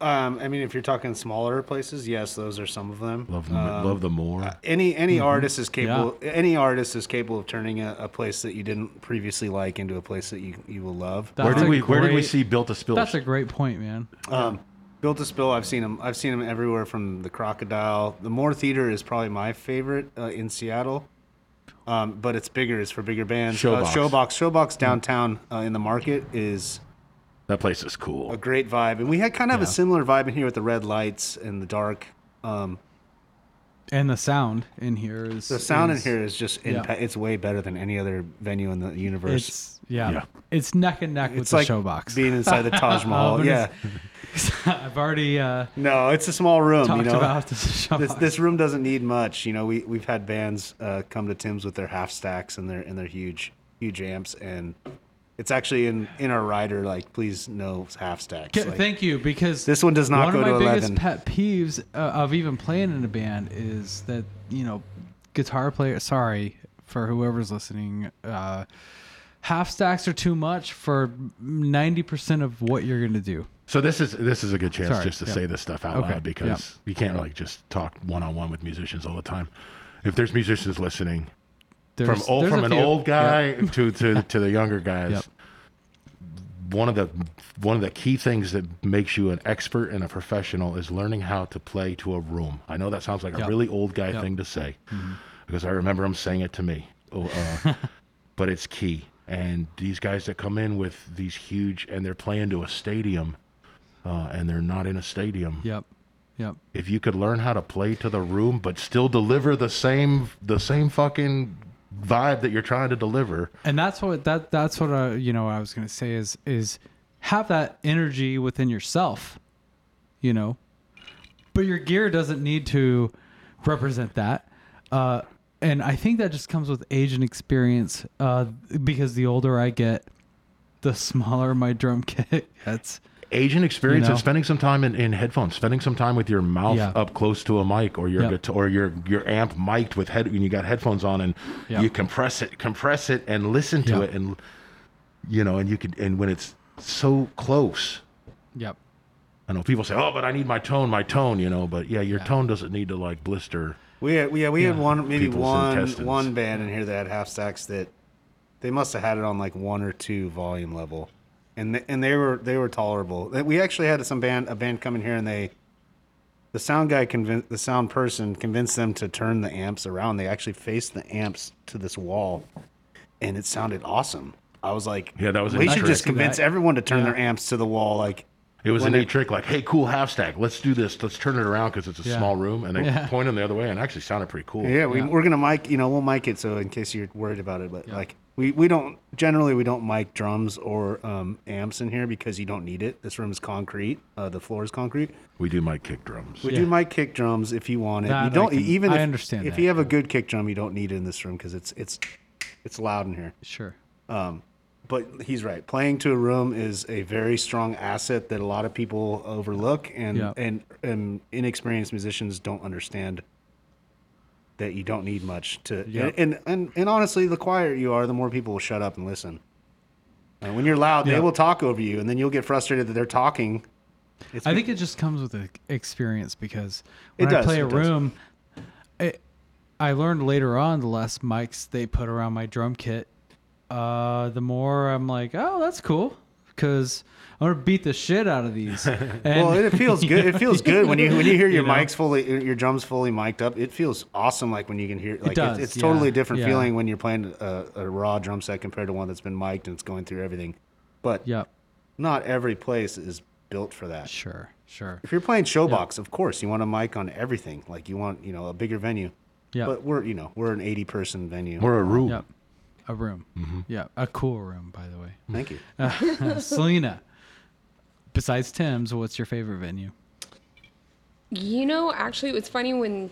Um, I mean, if you're talking smaller places, yes, those are some of them. Love Um, love the Moore. any any Mm-hmm. artist is capable. Any artist is capable of turning a, a place that you didn't previously like into a place that you you will love. That's where did a we Where did we see Built to Spill? That's a great point, man. Um, Built to Spill, I've seen them. I've seen them everywhere from the Crocodile. The Moore Theater is probably my favorite uh, in Seattle, um, but it's bigger. It's for bigger bands. Showbox. Uh, Showbox, Showbox downtown uh, in the market is that place is cool. a great vibe, and we had kind of Yeah. a similar vibe in here with the red lights and the dark. Um, And the sound in here is the sound in here is just yeah. impa- it's way better than any other venue in the universe. It's yeah, Yeah. It's neck and neck with It's the like showbox. being inside the Taj Mahal. but yeah, I've already uh, no, it's a small room. talked you know, about the showbox. this this room doesn't need much. You know, we we've had bands uh, come to Tim's with their half stacks and their and their huge huge amps, and it's actually in in our rider. Like, please no half stacks. Like, Thank you, because This one does not one go of my to biggest 11. pet peeves uh, of even playing in a band is that you know, guitar player. Sorry for whoever's listening. Uh, half stacks are too much for ninety percent of what you're gonna do. So this is this is a good chance Sorry, just to yeah. say this stuff out Okay, loud because yeah. you can't like just talk one on one with musicians all the time. If there's musicians listening, There's, from old, from an few. old guy Yep. to, to to the younger guys, Yep. one of the one of the key things that makes you an expert and a professional is learning how to play to a room. I know that sounds like a really old guy Yep. thing to say, because I remember him saying it to me. oh, uh, but it's key. And these guys that come in with these huge, and they're playing to a stadium, uh, and they're not in a stadium. Yep. Yep. If you could learn how to play to the room, but still deliver the same the same fucking vibe that you're trying to deliver, and that's what that that's what I you know I was gonna say is is have that energy within yourself, you know, but your gear doesn't need to represent that. Uh, and I think that just comes with age and experience. Uh, because the older I get, the smaller my drum kit gets. Age and experience You know? and spending some time in, in headphones, spending some time with your mouth Yeah. up close to a mic or your Yep. guitar, or your your amp mic'd with head when you got headphones on and Yep. you compress it, compress it and listen to Yep. it and you know and you could and when it's so close. Yep. I know people say, "Oh, but I need my tone, my tone," you know, but yeah, your tone doesn't need to like blister. We had, yeah, we had Yeah. one maybe People's one intestines. one band in here that had half stacks that they must have had it on like one or two volume level, and th- and they were they were tolerable. We actually had some band a band come in here and they the sound guy convinced the sound person convinced them to turn the amps around. They actually faced the amps to this wall, and it sounded awesome. I was like, Yeah, that was we should just convince That- everyone to turn yeah. their amps to the wall. Like, It was When a neat it- trick, like, "Hey, cool half stack, let's do this. Let's turn it around because it's a Yeah. small room," and they Yeah. point them the other way, and actually sounded pretty cool. Yeah, we, Yeah. we're gonna mic. You know, we'll mic it so in case you're worried about it. But like, we we don't generally we don't mic drums or um, amps in here because you don't need it. This room is concrete. Uh, the floor is concrete. We do mic kick drums. We Yeah. do mic kick drums if you want it. That you don't can- even. I if, understand If that, you have a good kick drum, you don't need it in this room because it's it's it's loud in here. Sure. But he's right. Playing to a room is a very strong asset that a lot of people overlook, and Yeah. and, and inexperienced musicians don't understand that you don't need much to. Yep. And, and and honestly, the quieter you are, the more people will shut up and listen. Uh, when you're loud, Yeah. they will talk over you, and then you'll get frustrated that they're talking. It's I be- think it just comes with the experience because It when I play a room, it, I learned later on the less mics they put around my drum kit, uh, the more I'm like, oh, that's cool, because I'm gonna beat the shit out of these. And, Well, it feels good. It feels good when you when you hear your You know? mics fully, your drums fully mic'd up. It feels awesome. Like when you can hear, like does, it's, it's totally yeah, different yeah. feeling when you're playing a, a raw drum set compared to one that's been mic'd and it's going through everything. But Yep. not every place is built for that. Sure. Sure. If you're playing showbox, of course you want a mic on everything. Like you want, you know, a bigger venue. Yeah. But we're, you know, we're an 80 person venue. We're a room. Yep. A room. Mm-hmm. Yeah. A cool room, by the way. Thank you. Uh, Selena, besides Tim's, what's your favorite venue? You know, actually, it was funny when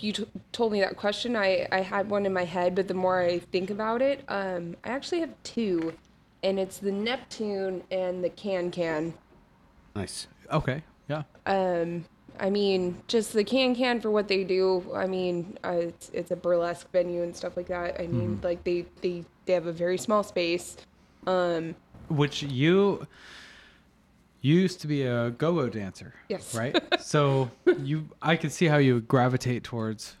you t- told me that question. I, I had one in my head, but the more I think about it, um, I actually have two, and it's the Neptune and the Can Can. Nice. Okay. Yeah. I mean, just the Can Can for what they do. I mean, uh, it's, it's a burlesque venue and stuff like that. I mean, like they, they they have a very small space. Which you you used to be a go-go dancer. Yes. Right. so you, I can see how you gravitate towards.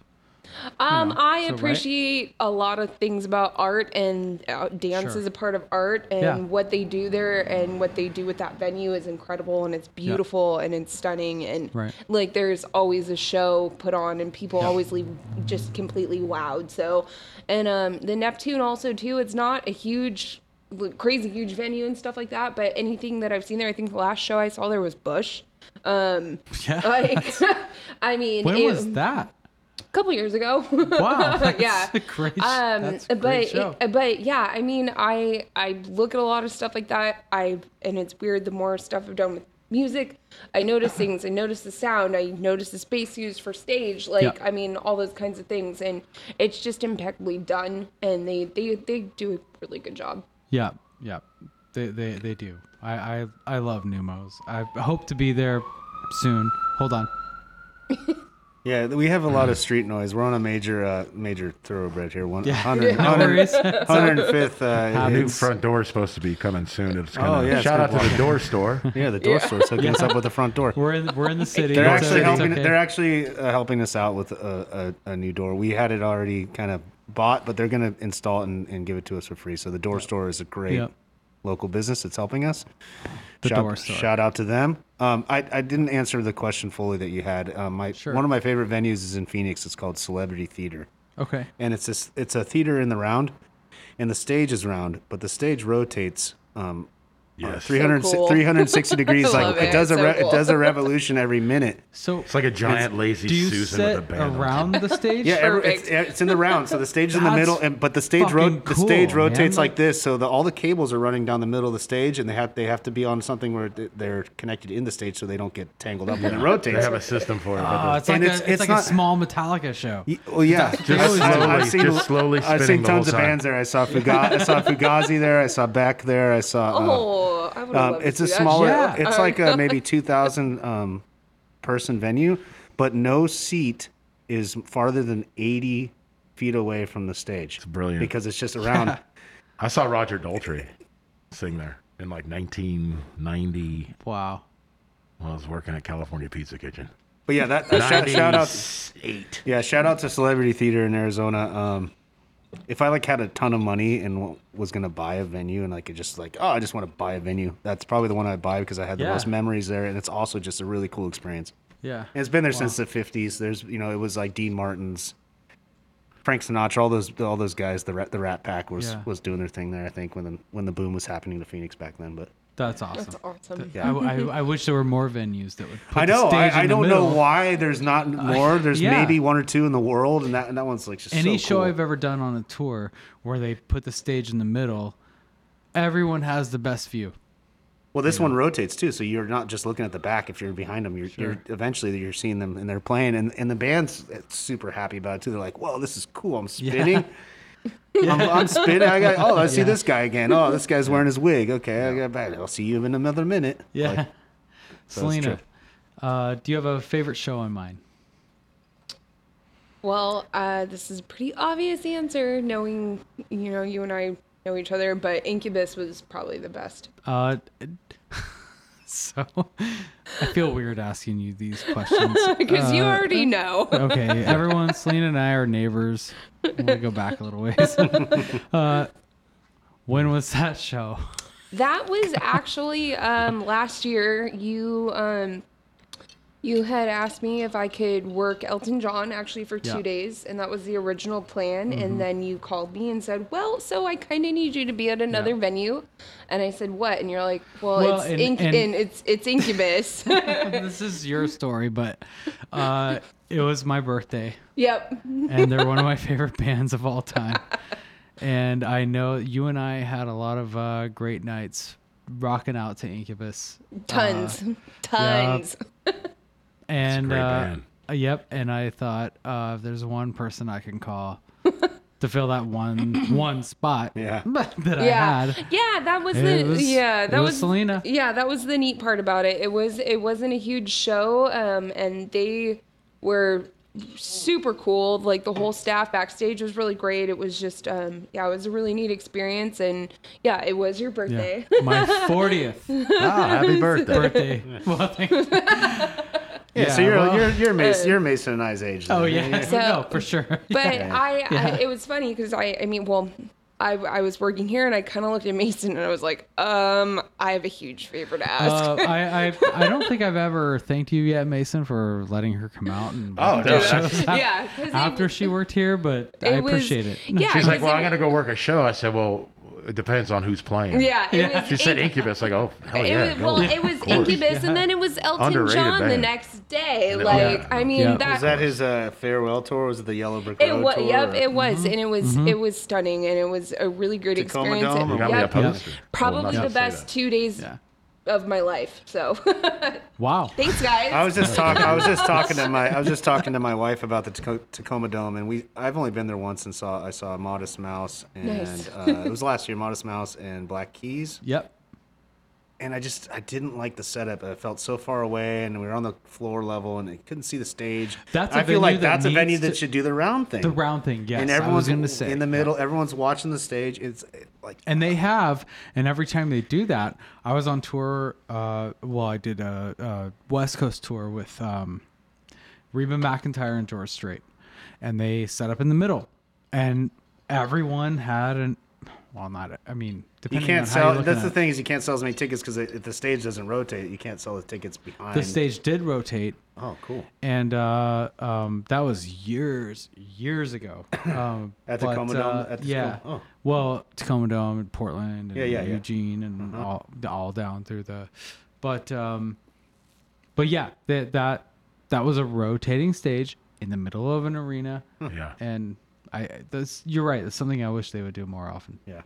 Um, know, I so, right? appreciate a lot of things about art, and uh, dance Sure. is a part of art, and Yeah. what they do there and what they do with that venue is incredible, and it's beautiful and it's stunning, and Right. like there's always a show put on, and people always leave just completely wowed. So, and um, the Neptune also too. It's not a huge, crazy huge venue and stuff like that, but anything that I've seen there, I think the last show I saw there was Bush. Um, Yeah. like, I mean, when it- was that? A couple years ago. Wow. Yeah. great. Um, but show. but yeah, I mean, I I look at a lot of stuff like that. I and it's weird. The more stuff I've done with music, I notice things. I notice the sound. I notice the space used for stage. Like Yeah. I mean, all those kinds of things, and it's just impeccably done. And they they they do a really good job. Yeah, yeah, they they they do. I I I love Neumos. I hope to be there soon. Hold on. Yeah, we have a lot of street noise. We're on a major uh, major thoroughbred here. One, 100, No worries. 105th. Uh, New front door is supposed to be coming soon. It's gonna, Oh, yeah, it's shout out gonna the door store. yeah, the door store. store's hooking us up with the front door. We're in we're in the city. They're It's actually it's helping. okay. They're actually uh, helping us out with a, a, a new door. We had it already kind of bought, but they're going to install it and, and give it to us for free. So the door store is a great Yep. Local business. It's helping us. The shout, door store. Shout out to them. Um, I, I didn't answer the question fully that you had. Um, my Sure. one of my favorite venues is in Phoenix. It's called Celebrity Theater. Okay. and it's this it's a theater in the round, and the stage is round, but the stage rotates. Um, Yes. 300, So cool. 360 degrees. Like it it. does a So re- cool. it does a revolution every minute. So It's like a giant lazy do you Susan sit with a band. around the stage? Yeah, every, it's, it's in the round, so the stage is in the middle, and but the stage ro- fucking the stage cool, man. rotates Like- like this, so the, all the cables are running down the middle of the stage, and they have they have to be on something where they're connected in the stage, so they don't get tangled up when it rotates. They have a system for it. but Oh, it's like, And a, it's- it's, it's like not- a small Metallica show. Y- Well, yeah, They always I've- Slowly- seen, just slowly I've seen tons of bands there. I saw I saw Fugazi there. I saw Beck there. I saw. Uh, oh, I would have Um, loved to it's a smaller. Yeah. It's like a maybe two thousand um, person venue, but no seat is farther than eighty feet away from the stage. It's brilliant. because it's just around. I saw Roger Daltrey sing there in like 1990 Wow. when I was working at California Pizza Kitchen. but yeah, that, that shout, shout out. Eight. Yeah, shout out to Celebrity Theater in Arizona. Um, if I like had a ton of money and w- was gonna buy a venue and like it just like oh I just want to buy a venue, that's probably the one I'd buy because I had the Yeah. most memories there and it's also just a really cool experience. Yeah. And it's been there since the '50s. There's you know it was like Dean Martin's, Frank Sinatra, all those all those guys. The Rat, the Rat Pack was Yeah. was doing their thing there. I think when the when the boom was happening to Phoenix back then. But That's awesome. That's awesome. I, I, I wish there were more venues that would. Put I the know stage I, I in the don't know why there's not uh, more. There's yeah. maybe one or two in the world, and that and that one's like just Any so show cool. I've ever done on a tour where they put the stage in the middle, everyone has the best view. Well, this one rotates too, so you're not just looking at the back. If you're behind them, you're, you're eventually you're seeing them and they're playing, and, and the band's super happy about it too. They're like, "Whoa, this is cool! I'm spinning, I'm, I'm spinning. I got oh, I see Yeah. this guy again. Oh, this guy's wearing his wig. Okay, I got back. I'll see you in another minute. Yeah. Like, Selena, uh, do you have a favorite show in mind? Well, uh, this is a pretty obvious answer, knowing you know you and I know each other, but Incubus was probably the best. Uh, so I feel weird asking you these questions. Because you Uh, already know. okay, everyone, Selena and I are neighbors. We'll go back a little ways. uh, when was that show? That was actually um, last year. You um, you had asked me if I could work Elton John actually for two Yeah. Mm-hmm. days, and that was the original plan. And then you called me and said, "Well, so I kind of need you to be at another venue." And I said, "What?" And you're like, "Well, Well, it's and- inc- and- and it's it's Incubus." this is your story, but uh, it was my birthday. yep. and they're one of my favorite bands of all time. And I know you and I had a lot of uh, great nights rocking out to Incubus. Tons, Uh, tons. And great uh, band. yep, and I thought uh, if there's one person I can call to fill that one one spot Yeah. that yeah, I had. yeah, that was It the was- yeah that was was, Selena. Yeah, that was the neat part about it. It was it wasn't a huge show, um, and they were super cool. Like the whole staff backstage was really great. It was just um, yeah, it was a really neat experience, and yeah, it was your Yeah. birthday. My 40th Ah, happy birthday. birthday. Well, thank you. Yeah, so you're well- you're you're Mason, you're Mason and I's age. Oh then. yeah, So- no, for sure. But I, Yeah. I, it was funny because I, I mean, well, I, I was working here and I kind of looked at Mason and I was like, um, I have a huge favor to ask. Uh, I, I I don't think I've ever thanked you yet, Mason, for letting her come out and Oh, do no, shows af- yeah, 'cause it- after she worked here, but I it was- appreciate it. Yeah, She's like, well, it- I'm gonna go work a show. I said, well, it depends on who's playing. Yeah, it Yeah. was. She said Incubus. I go, hell It yeah. was, go. well, it was Of course. Incubus, and then it was Elton Underrated John the next day. Yeah. Like, I mean, Yeah. that Was that his uh, farewell tour? Was it the Yellow Brick Road it Road was. tour? Yep, or- it was, Mm-hmm. and it was it was stunning, and it was a really great Tacoma experience. Dome? It- You got me a yep, poster. probably Well, the not to say best two days Yeah. Of my life. So, Wow. thanks, guys. I was just talking. I was just talking to my. I was just talking to my wife about the Taco- Tacoma Dome, and we. I've only been there once and saw. I saw Modest Mouse, and Nice. uh, it was last year. Modest Mouse and Black Keys, Yep. And I just I didn't like the setup. I felt so far away, and we were on the floor level, and I couldn't see the stage. That's I feel like that that's a venue that to- should do the round thing. The round thing, yes. and everyone's going to say in the middle. Everyone's watching the stage. It's like and they have and every time they do that i was on tour uh well i did a, a west coast tour with um Reba McEntire and george strait and they set up in the middle and everyone had an well, not. I mean, You can't on how sell. you're That's looking the thing is you can't sell as many tickets because if the stage doesn't rotate, you can't sell the tickets behind. The stage did rotate, Oh, cool. and uh, um, that was years, years ago. Um, At the but, Tacoma Dome, uh, at the yeah. school? Oh. Well, Tacoma Dome and Portland and Yeah, yeah, yeah. Eugene and Uh-huh. all all down through the, but um, but yeah, that that that was a rotating stage in the middle of an arena, Yeah. and I that's you're right. That's something I wish they would do more often. Yeah.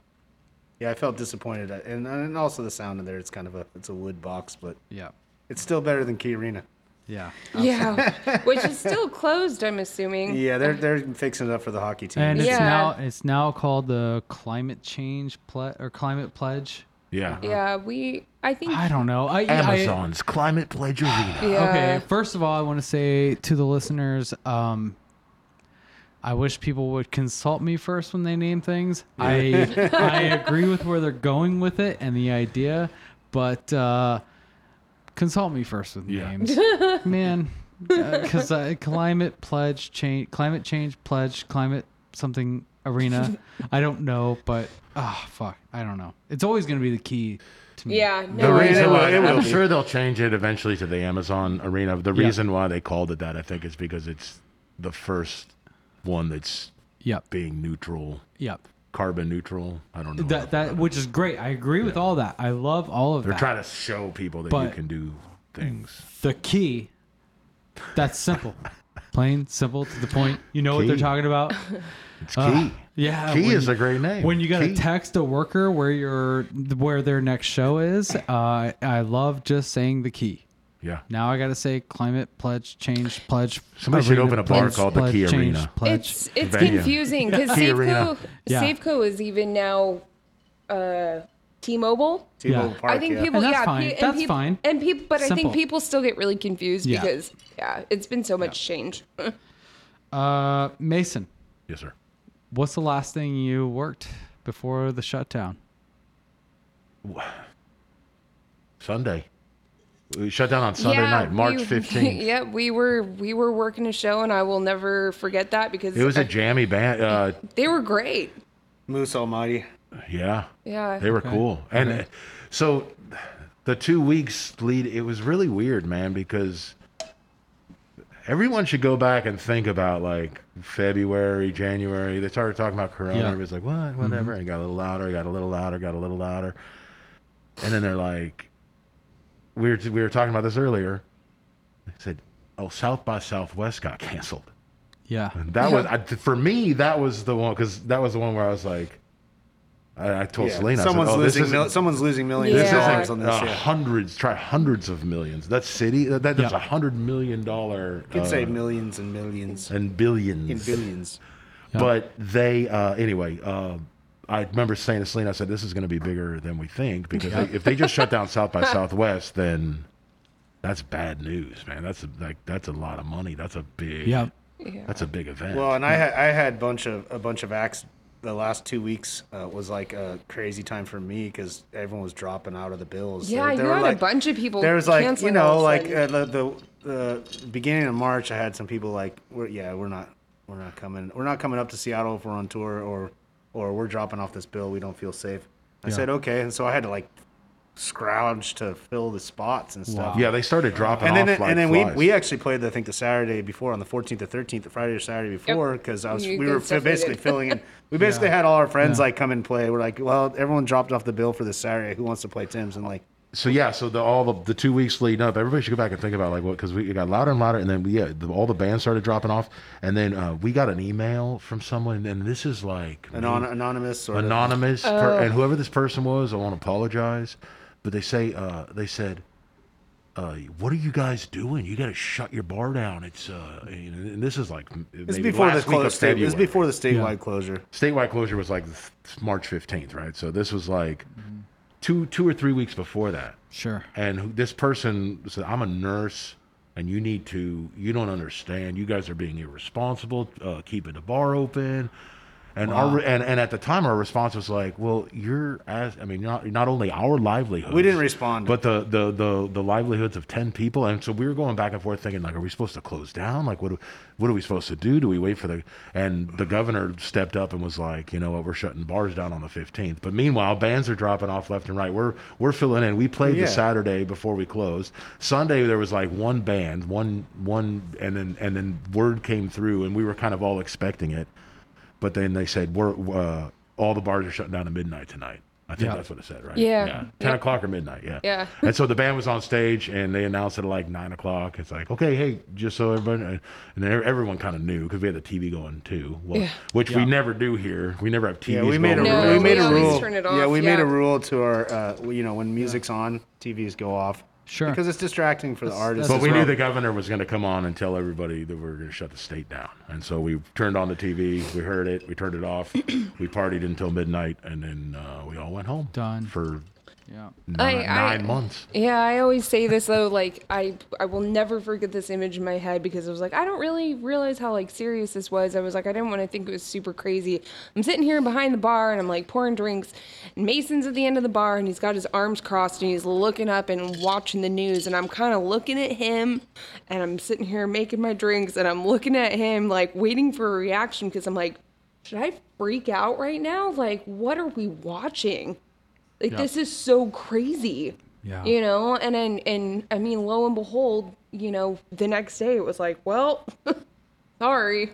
Yeah, I felt disappointed, at, and and also the sound in there. It's kind of a it's a wood box, but Yeah, it's still better than Key Arena. yeah. Yeah, which is still closed. I'm assuming. Yeah, they're they're fixing it up for the hockey team. And it's Yeah. now it's now called the climate change ple- or climate pledge. Yeah. Yeah, we. I think. I don't know. I, I- Amazon's Climate Pledge Arena. Yeah. Okay, first of all, I want to say to the listeners, um, I wish people would consult me first when they name things. I I agree with where they're going with it and the idea, but uh, consult me first with Yeah. names, man. Because uh, climate pledge change, climate change pledge, climate something arena. I don't know, but ah, fuck, I don't know. It's always going to be the key to me. Yeah. The No. I- reason it why it will I'm be. sure they'll change it eventually to the Amazon Arena. The Yeah. reason why they called it that, I think, is because it's the first one that's Yep. being neutral, Yep. carbon neutral. I don't know. That that which is great. I agree with all that. I love all of that. They're trying to show people that you can do things. the key. That's simple, plain, simple, to the point. You know what they're talking about. It's Uh, key. yeah, Key is a great name. When you got to Key. text a worker where your where their next show is, uh, I love just saying the key. Yeah. Now I got to say climate pledge change pledge. Somebody should open a bar pledge, called the Key change, Arena. Pledge. It's it's venue. confusing because Key Arena. Safeco Yeah. Safeco is even now uh, T-Mobile. T-Mobile Yeah. Park, I think yeah. people, And that's yeah, fine. and That's peop- fine. And people, but I think people still get really confused Yeah. because yeah, it's been so much change. uh, Mason, Yes, sir. what's the last thing you worked before the shutdown? Sunday. We shut down on Sunday night, March we- 15th. yeah, we were we were working a show, and I will never forget that because It was a jammy band. Uh, they were great. Moose Almighty. yeah. Yeah, They were cool. And uh, so the two weeks lead, it was really weird, man, because everyone should go back and think about like February, January. They started talking about Corona. Yeah. Everybody's like, what? Whatever. And it got a little louder, I got a little louder, got a little louder. And then they're like, we were, we were talking about this earlier. I said, oh, South by Southwest got canceled. Yeah, That was I, for me. That was the one because that was the one where I was like, I, I told Yeah. Selena, someone's I said, oh, losing isn't- mil- someone's losing millions This of isn't, dollars on this. uh, yeah. hundreds, try hundreds of millions. That city, that, that- that's Yeah. a hundred million dollar. You could say uh, millions and millions and billions. in billions. But they, uh, anyway, uh, I remember saying to Selena, I said, this is going to be bigger than we think because they, if they just shut down South by Southwest, then that's bad news, man. That's a, like that's a lot of money. That's a big, yeah. yeah. that's a big event. Well, and I had I had bunch of a bunch of acts. The last two weeks uh, was like a crazy time for me because everyone was dropping out of the bills. Yeah, There- there you were, had like- a bunch of people. There was like you canceling all know like sudden. uh, the, the the beginning of March. I had some people like we're yeah we're not we're not coming we're not coming up to Seattle if we're on tour or or we're dropping off this bill. We don't feel safe. I Yeah. said okay, and so I had to like scrounge to fill the spots and stuff. yeah, they started dropping And then, off like and then we, flies. we actually played I think the Saturday before on the 14th or 13th, the Friday or Saturday before because I was You we were stuff basically filling in. We basically Yeah. had all our friends Yeah. like come and play. We're like, well, everyone dropped off the bill for this Saturday. Who wants to play Tim's? And like, so yeah, so the all the, the two weeks leading up, everybody should go back and think about like what because we it got louder and louder, and then we, yeah, the, all the bands started dropping off, and then uh, we got an email from someone, and this is like anon- anonymous or anonymous, per, and whoever this person was, I want to apologize, but they say uh, they said. Uh, what are you guys doing? You got to shut your bar down. It's uh, and this is like It's maybe before the last close. State, it was February. before the statewide closure. statewide closure was like March fifteenth, right? So this was like two two or three weeks before that. Sure. And this person said, "I'm a nurse, and you need to. You don't understand. You guys are being irresponsible, uh, keeping the bar open." And Wow. our and, and at the time our response was like, well, you're as I mean, not not only our livelihood, We didn't respond. but the, the the the livelihoods of ten people, and so we were going back and forth thinking like, are we supposed to close down? Like, what what are we supposed to do? Do we wait for the? And the governor stepped up and was like, you know what, we're shutting bars down on the fifteenth. But meanwhile, bands are dropping off left and right. We're we're filling in. We played Yeah. the Saturday before we closed. Sunday there was like one band, one one, and then and then word came through, and we were kind of all expecting it. But then they said we're uh, all the bars are shutting down at midnight tonight. I think Yeah. that's what it said, right? Yeah. ten Yeah. o'clock or midnight. Yeah. Yeah. and so the band was on stage, and they announced it at like nine o'clock. It's like, okay, hey, just so everybody, and everyone kind of knew because we had the TV going too, well, Yeah. which we never do here. We never have TVs. Yeah, we made a going No, rule. around. we made we a always rule. turn it Yeah, off, we made a rule to our. Uh, you know, when music's on, TVs go off. Sure. Because it's distracting for the That's- artists. But we well. knew the governor was going to come on and tell everybody that we were going to shut the state down. And so we turned on the TV, we heard it, we turned it off, we partied until midnight, and then uh, we all went home. Done. For Yeah. nine, I- nine months. Yeah, I always say this though, like I I will never forget this image in my head because I was like, I don't really realize how like serious this was. I was like, I didn't want to think it was super crazy. I'm sitting here behind the bar and I'm like pouring drinks, and Mason's at the end of the bar and he's got his arms crossed and he's looking up and watching the news and I'm kind of looking at him and I'm sitting here making my drinks and I'm looking at him like waiting for a reaction because I'm like, should I freak out right now? Like, what are we watching? Like Yeah. this is so crazy. Yeah. You know, and and and I mean, lo and behold, you know, the next day it was like, well, sorry.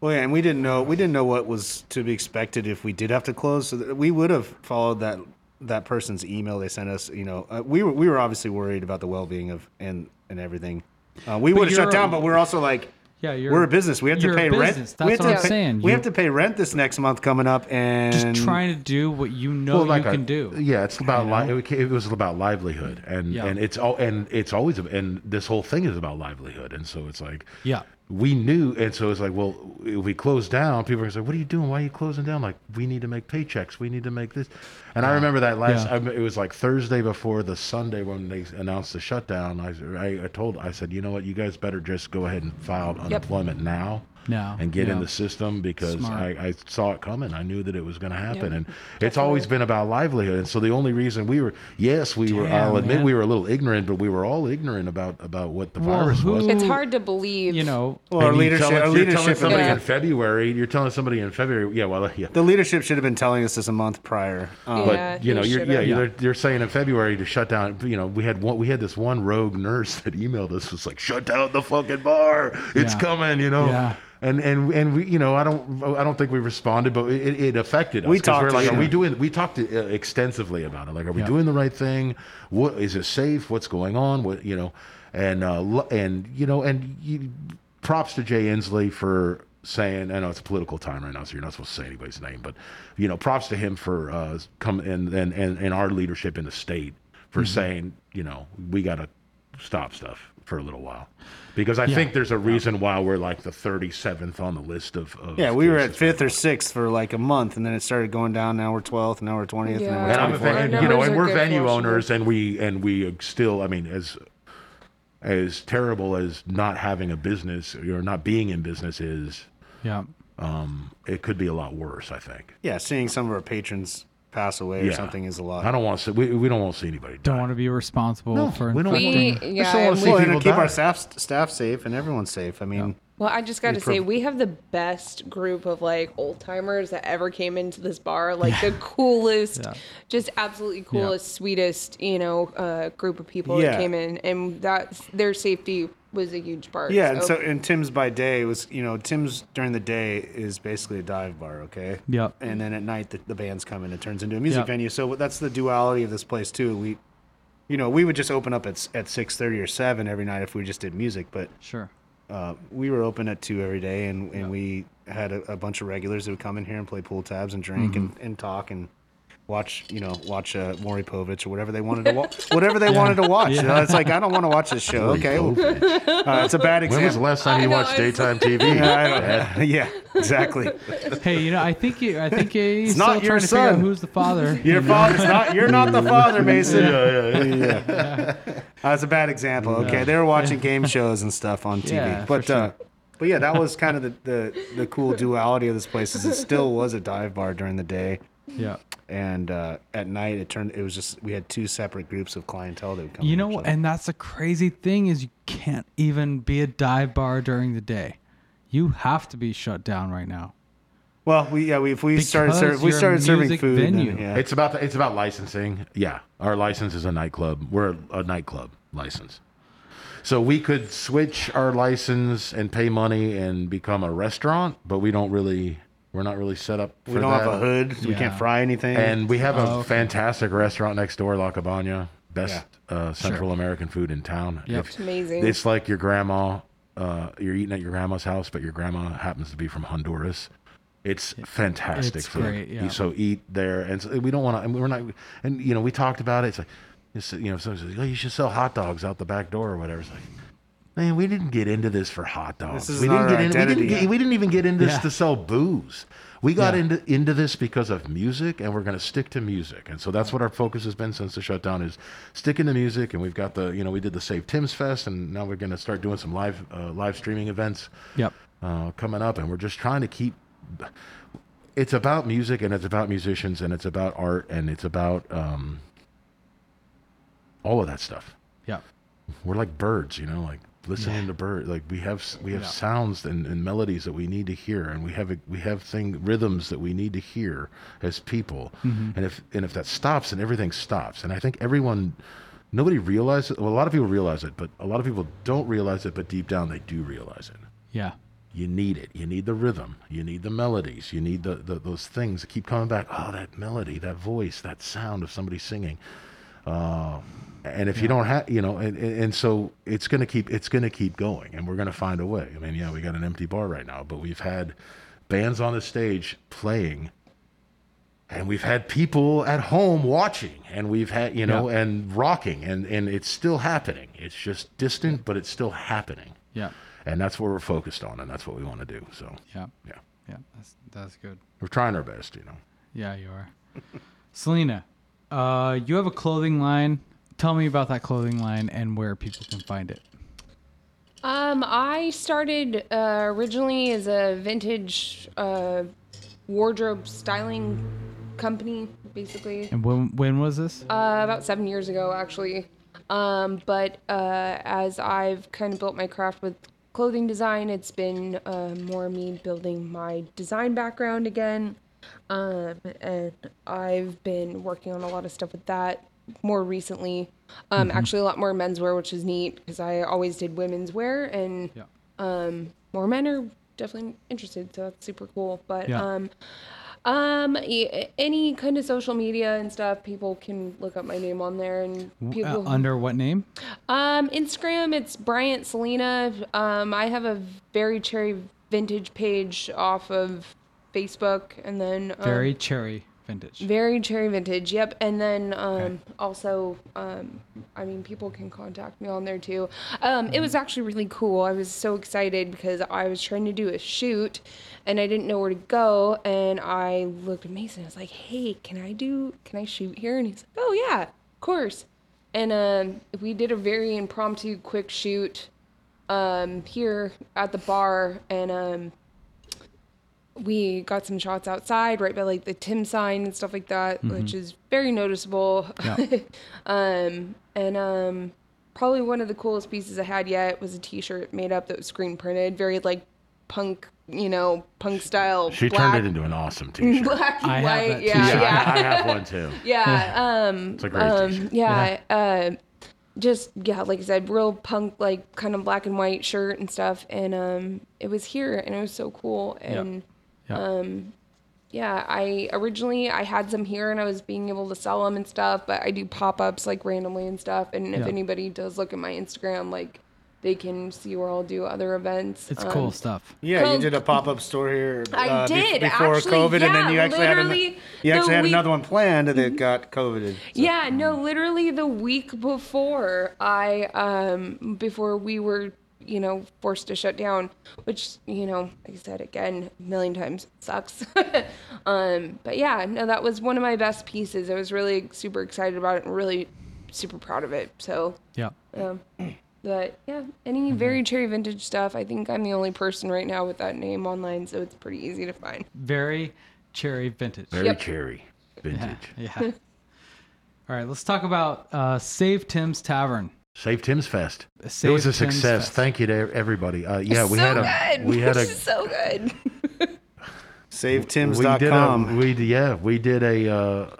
Well, yeah, and we didn't know we didn't know what was to be expected if we did have to close. So we would have followed that that person's email they sent us. You know, uh, we were we were obviously worried about the well being of and and everything. Uh, we would have shut down, but we're also like, Yeah, you're we're a business. We have to pay rent. business. we That's have what to I'm pay, saying. We You- have to pay rent this next month coming up, and Just trying to do what you know Well, like you a- can do. Yeah, it's about You know? li- it, it was about livelihood, and Yeah. and it's all and it's always and this whole thing is about livelihood, and so it's like Yeah. We knew, and so it's like, well, if we close down, people are gonna say, "What are you doing? Why are you closing down?" Like, we need to make paychecks. We need to make this. And I remember that last. Yeah. I, it was like Thursday before the Sunday when they announced the shutdown. I, I I told I said, you know what, you guys better just go ahead and file unemployment now. Now, And get in the system because I, I saw it coming. I knew that it was going to happen, Yeah, and it's always been about livelihood. And so the only reason we were, yes, we were. I'll admit man. we were a little ignorant, but we were all ignorant about about what the Well, virus was. It's hard to believe. You know, well, our you leadership. tell- Our you're telling leadership. somebody Yeah. in February. You're telling somebody in February. Yeah, well, yeah. The leadership should have been telling us this a month prior. Um, But Yeah, you know, you're, yeah, Yeah. You're, you're saying in February to shut down. You know, we had one, we had this one rogue nurse that emailed us was like, "Shut down the fucking bar. It's Yeah. coming." You know. And and and we, you know, I don't, I don't think we responded, but it, it affected us. We talked We're like, are we doing? We talked uh, extensively about it. Like, are we Yeah. doing the right thing? What is it safe? What's going on? What you know, and uh, and you know, and you, props to Jay Inslee for saying, I know it's a political time right now, so you're not supposed to say anybody's name, but you know, props to him for uh, come and and and, and our leadership in the state for Mm-hmm. saying, you know, we got to stop stuff for a little while, because I think there's a reason why we're like the 37th on the list of. of yeah, we were at fifth or sixth for like a month, and then it started going down. Now we're twelfth. Now we're twentieth. Yeah. And And now I'm we're a 24th. fan, and, you know, and we're venue for owners, and we and we still, I mean, as as terrible as not having a business or not being in business is, yeah. um, it could be a lot worse. I think. Yeah, seeing some of our patrons pass away or Yeah. something is a lot. I don't want to see. We, we don't want to see anybody. Don't want to be responsible No, for we don't- infecting. We, yeah, still wanna and see we- well, and people to keep die. our staff staff safe and everyone safe. I mean, Well, I just got to prov- say, we have the best group of like old timers that ever came into this bar. Like the coolest, Yeah. just absolutely coolest, sweetest, you know, uh, group of people Yeah. that came in, and that's their safety was a huge part. yeah, and so and Tim's by day was you know Tim's during the day is basically a dive bar, okay. Yep. And then at night the, the bands come in. It turns into a music Yep. venue. So that's the duality of this place too. We, you know, we would just open up at s- at six thirty or seven every night if we just did music, but Sure. uh, we were open at two every day, and, and we had a, a bunch of regulars that would come in here and play pool tabs and drink and, and talk and watch, you know, watch uh, Maury Povich or whatever they wanted to watch. whatever they wanted to watch. You know, it's like I don't want to watch this show. Okay, uh, it's a bad example. When was the last time you know, watched it's- daytime TV? Yeah, I don't- yeah, exactly. Hey, you know, I think you, I think he's not still your trying to figure out son. who's the father. Your father's not. You're not the father, Mason. yeah, yeah. Uh, it's a bad example. Okay, they were watching game shows and stuff on TV, Yeah, for but uh, but yeah, that was kind of the, the the cool duality of this place. Is it still was a dive bar during the day, Yeah. and uh, at night it turned. It was just we had two separate groups of clientele that would come. You know, what? and that's the crazy thing is you can't even be a dive bar during the day. You have to be shut down right now. well, we yeah, we if we started ser- if we started serving music food. then, yeah. It's about the, it's about licensing. Yeah, our license is a nightclub. We're a, a nightclub license, so we could switch our license and pay money and become a restaurant, but we don't really. We're not really set up. For we don't that. have a hood. so We can't fry anything. And we have a Oh, okay. fantastic restaurant next door, La Cabana. Best uh, Central Sure. American food in town. Yep. It's amazing. It's like your grandma. Uh, you're eating at your grandma's house, but your grandma happens to be from Honduras. It's fantastic It's food. great, yeah. So eat there, and so we don't want to. And we're not. And you know, we talked about it. It's like, it's, you know, someone says, "Oh, you should sell hot dogs out the back door or whatever." It's like. Man, we didn't get into this for hot dogs. This is we not didn't our get in, we, didn't get, we didn't even get into this Yeah. to sell booze. We got Yeah. into into this because of music, and we're going to stick to music. And so that's what our focus has been since the shutdown is sticking to music. And we've got the you know we did the Save Tim's Fest, and now we're going to start doing some live uh, live streaming events Yep. uh, coming up, and we're just trying to keep. It's about music, and it's about musicians, and it's about art, and it's about um, all of that stuff. Yeah. We're like birds, you know, like listening to birds. Like we have we have Yeah. sounds and, and melodies that we need to hear, and we have a, we have thing rhythms that we need to hear as people. And if and if that stops, and everything stops. And I think everyone, nobody realizes. Well, a lot of people realize it, but a lot of people don't realize it. But deep down, they do realize it. Yeah. You need it. You need the rhythm. You need the melodies. You need the, the those things that keep coming back. Oh, that melody, that voice, that sound of somebody singing. Uh, and if you don't have, you know, and, and so it's gonna keep it's gonna keep going, and we're gonna find a way. I mean, yeah, we got an empty bar right now, but we've had bands on the stage playing, and we've had people at home watching, and we've had you know, Yeah. and rocking, and and it's still happening. It's just distant, but it's still happening Yeah. and that's what we're focused on, and that's what we want to do. So Yeah. yeah, Yeah. That's that's good. we're trying our best, you know. Yeah, you are. Selena, uh, you have a clothing line. Tell me about that clothing line and where people can find it. Um, I started uh, originally as a vintage uh, wardrobe styling company, basically. And when when was this? Uh, about seven years ago, actually. Um, but uh, as I've kind of built my craft with clothing design, it's been uh, more me building my design background again. Um, and I've been working on a lot of stuff with that more recently. Um, Actually, a lot more menswear, which is neat because I always did women's wear, and Yeah. um, more men are definitely interested, so that's super cool. But Yeah. um, um, any kind of social media and stuff, people can look up my name on there, and Uh, people. under what name? um, Instagram, it's Bryant Selena. Um, I have a very cherry vintage page off of Facebook, and then um, Very cherry vintage. very cherry vintage. Yep, and then um, also, um, I mean, people can contact me on there too. Um, it was actually really cool. I was so excited because I was trying to do a shoot, and I didn't know where to go. And I looked at Mason. I was like, "Hey, can I do? Can I shoot here?" And he's like, "Oh yeah, of course." And um, we did a very impromptu, quick shoot um, here at the bar, and um, we got some shots outside right by like the Tim sign and stuff like that, which is very noticeable. Yeah. um, and um, probably one of the coolest pieces I had yet was a T-shirt made up that was screen printed, very like punk, you know, punk style. She black, turned it into an awesome T-shirt. black and I have white. that yeah, t-shirt. yeah, I, I have one too. yeah. Um, It's a great um, T-shirt. yeah, uh, just yeah, like I said, real punk, like kind of black and white shirt and stuff, and um, it was here, and it was so cool, and Yeah. um, yeah, I originally I had some here, and I was being able to sell them and stuff, but I do pop ups like randomly and stuff, and if Yeah. anybody does look at my Instagram, like they can see where I'll do other events. it's Um, cool stuff. Yeah, you did a pop up store here. I uh, bef- did, before actually, COVID, and then you actually had an- you actually had week- another one planned that got COVID. Yeah, no, literally the week before I um before we were, you know, forced to shut down, which, you know, like I said again, a million times sucks. um but yeah, no, that was one of my best pieces. I was really super excited about it and really super proud of it. So, Yeah. um But yeah, any Mm-hmm. very cherry vintage stuff. I think I'm the only person right now with that name online, so it's pretty easy to find. Very cherry vintage. Very Yep. cherry, Yeah. vintage. yeah. All right, let's talk about uh, Save Tim's Tavern. Save Tim's Fest. Save it was a Tim's success. Fest. Thank you to everybody. Uh, yeah, we so had a good. we had a so good. we did a, SaveTims.com. we d- yeah we did a uh,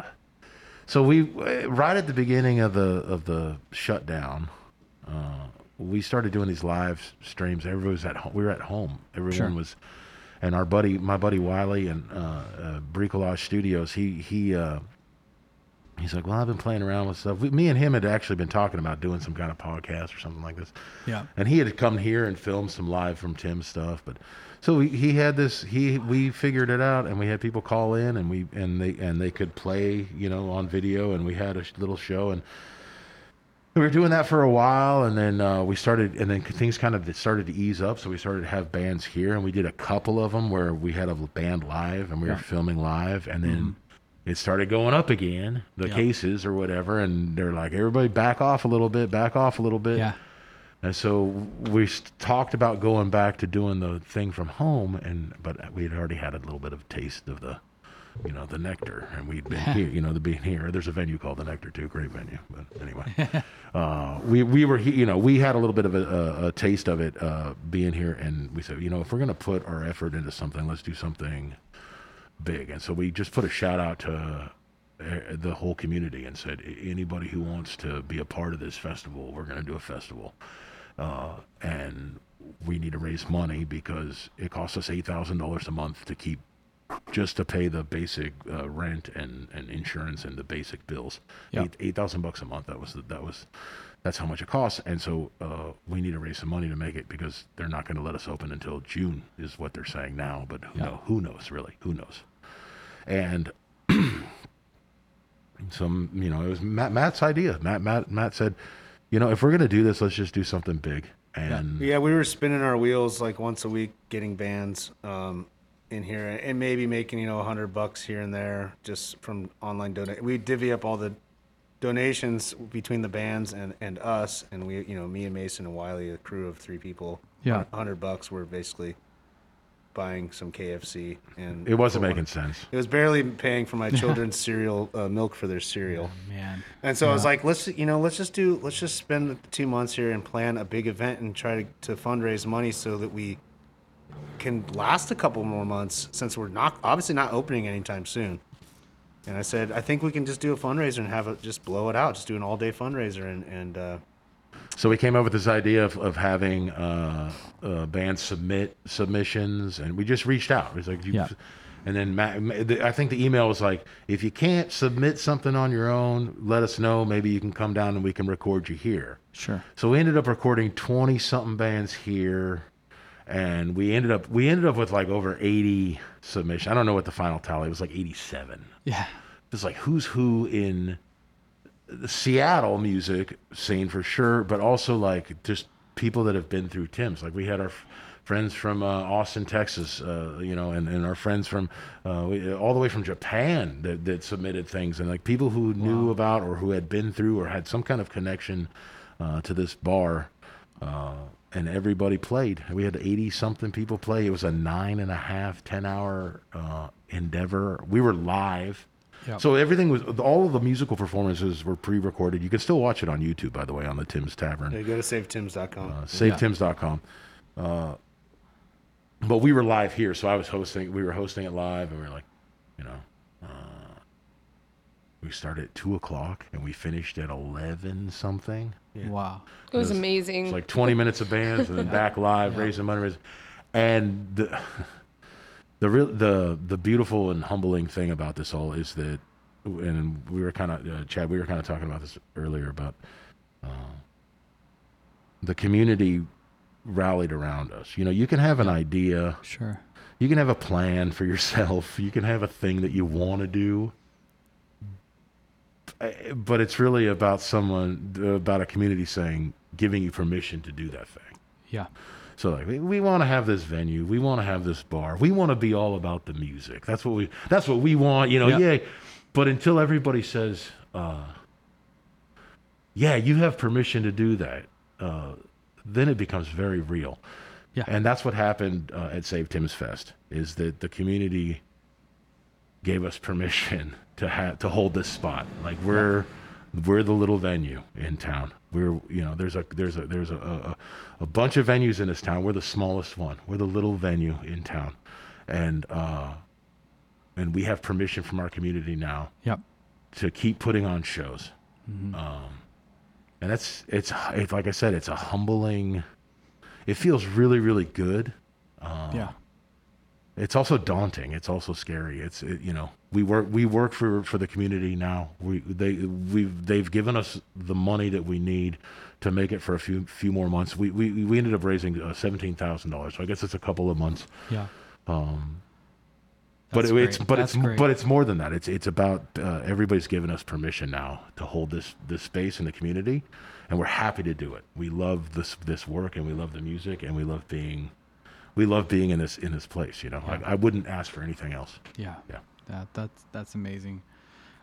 so we uh, right at the beginning of the of the shutdown uh, we started doing these live streams everybody was at home we were at home everyone Sure. was and our buddy my buddy Wiley and uh, uh, Bricolage Studios he he uh, he's like well I've been playing around with stuff we, me and him had actually been talking about doing some kind of podcast or something like this Yeah. and he had come here and filmed some live from Tim's stuff. But so we, he had this. He we figured it out, and we had people call in, and we and they and they could play, you know, on video, and we had a little show, and we were doing that for a while, and then uh, we started, and then things kind of started to ease up. So we started to have bands here, and we did a couple of them where we had a band live, and we Yeah. were filming live, and then. It started going up again, the Yeah. cases or whatever, and they're like, everybody back off a little bit, back off a little bit. Yeah. And so we talked about going back to doing the thing from home, and but we had already had a little bit of taste of the, you know, the nectar, and we'd been here, you know, the being here. There's a venue called the Nectar too, great venue. But anyway, uh, we we were, you know, we had a little bit of a, a, a taste of it uh, being here, and we said, you know, if we're gonna put our effort into something, let's do something big. And so we just put a shout out to uh, the whole community and said, anybody who wants to be a part of this festival, we're going to do a festival. Uh, and we need to raise money because it costs us $8,000 a month to keep just to pay the basic uh, rent and, and insurance and the basic bills. Yeah. Eight eight thousand bucks a month. That was that was that's how much it costs. And so uh, we need to raise some money to make it because they're not going to let us open until June is what they're saying now. But who Yeah. know who knows really who knows. And some you know it was Matt, Matt's idea. Matt Matt Matt said, you know, if we're gonna do this, let's just do something big. And Yeah, we were spinning our wheels like once a week, getting bands um, in here, and maybe making you know a hundred bucks here and there just from online donate. We divvy up all the donations between the bands and, and us, and we you know me and Mason and Wiley, a crew of three people. Yeah. hundred bucks. We're basically buying some KFC, and it wasn't for making sense. It was barely paying for my children's cereal uh, milk for their cereal. Man. And so I was like, let's you know, let's just do, let's just spend two months here and plan a big event and try to, to fundraise money so that we can last a couple more months since we're not obviously not opening anytime soon. And I said, I think we can just do a fundraiser and have it just blow it out, just do an all day fundraiser and and uh, So we came up with this idea of, of having uh, uh, bands submit submissions, and we just reached out. It was like, you, Yeah. and then Matt, I think the email was like, if you can't submit something on your own, let us know. Maybe you can come down and we can record you here. Sure. So we ended up recording twenty something bands here, and we ended up we ended up with like over eighty submissions. I don't know what the final tally was like eighty seven. Yeah. It's like who's who in the Seattle music scene for sure, but also like just people that have been through Tim's. Like we had our f- friends from uh, Austin, Texas, uh, you know, and, and our friends from uh, we, all the way from Japan that, that submitted things, and like people who knew about or who had been through or had some kind of connection uh, to this bar. And everybody played. We had 80 something people play. It was a nine and a half, 10 hour uh, endeavor. We were live. Yep. So everything was all of the musical performances were pre-recorded. You can still watch it on YouTube, by the way, on the Tim's Tavern, yeah, go to savetims.com. uh, SaveTims.com. Uh, but we were live here, so I was hosting. We were hosting it live, and we were like, you know, uh, we started at two o'clock and we finished at eleven something. Wow. It was It was- amazing. It's like 20 minutes of bands and then back live, raising money. raising- And the the real the the beautiful and humbling thing about this all is that, and we were kind of uh, Chad, we were kind of talking about this earlier about uh, the community rallied around us. You know, you can have an idea, Sure. you can have a plan for yourself, you can have a thing that you want to do. But it's really about someone, about a community saying, giving you permission to do that thing. Yeah. So like we, we want to have this venue, we want to have this bar, we want to be all about the music. That's what we that's what we want, you know. Yeah. Yeah. But until everybody says, uh, "Yeah, you have permission to do that," uh, then it becomes very real. Yeah. And that's what happened uh, at Save Tim's Fest is that the community gave us permission to ha- to hold this spot. Like we're we're the little venue in town. We're you know there's a there's a there's a, a a bunch of venues in this town. We're the smallest one. We're the little venue in town, and uh, and we have permission from our community now Yep. to keep putting on shows. Um, and that's it's, it's like I said, it's a humbling. It feels really really good. yeah. It's also daunting. It's also scary. It's it, you know we work we work for for the community now. We they we've they've given us the money that we need to make it for a few few more months. We we, we ended up raising uh, seventeen thousand dollars. So I guess it's a couple of months. Yeah. Um, but it, it's but That's it's great. but it's more than that. It's it's about uh, everybody's given us permission now to hold this this space in the community, and we're happy to do it. We love this this work, and we love the music, and we love being we love being in this in this place. You know, I, I wouldn't ask for anything else. Yeah. Yeah. That that's that's amazing.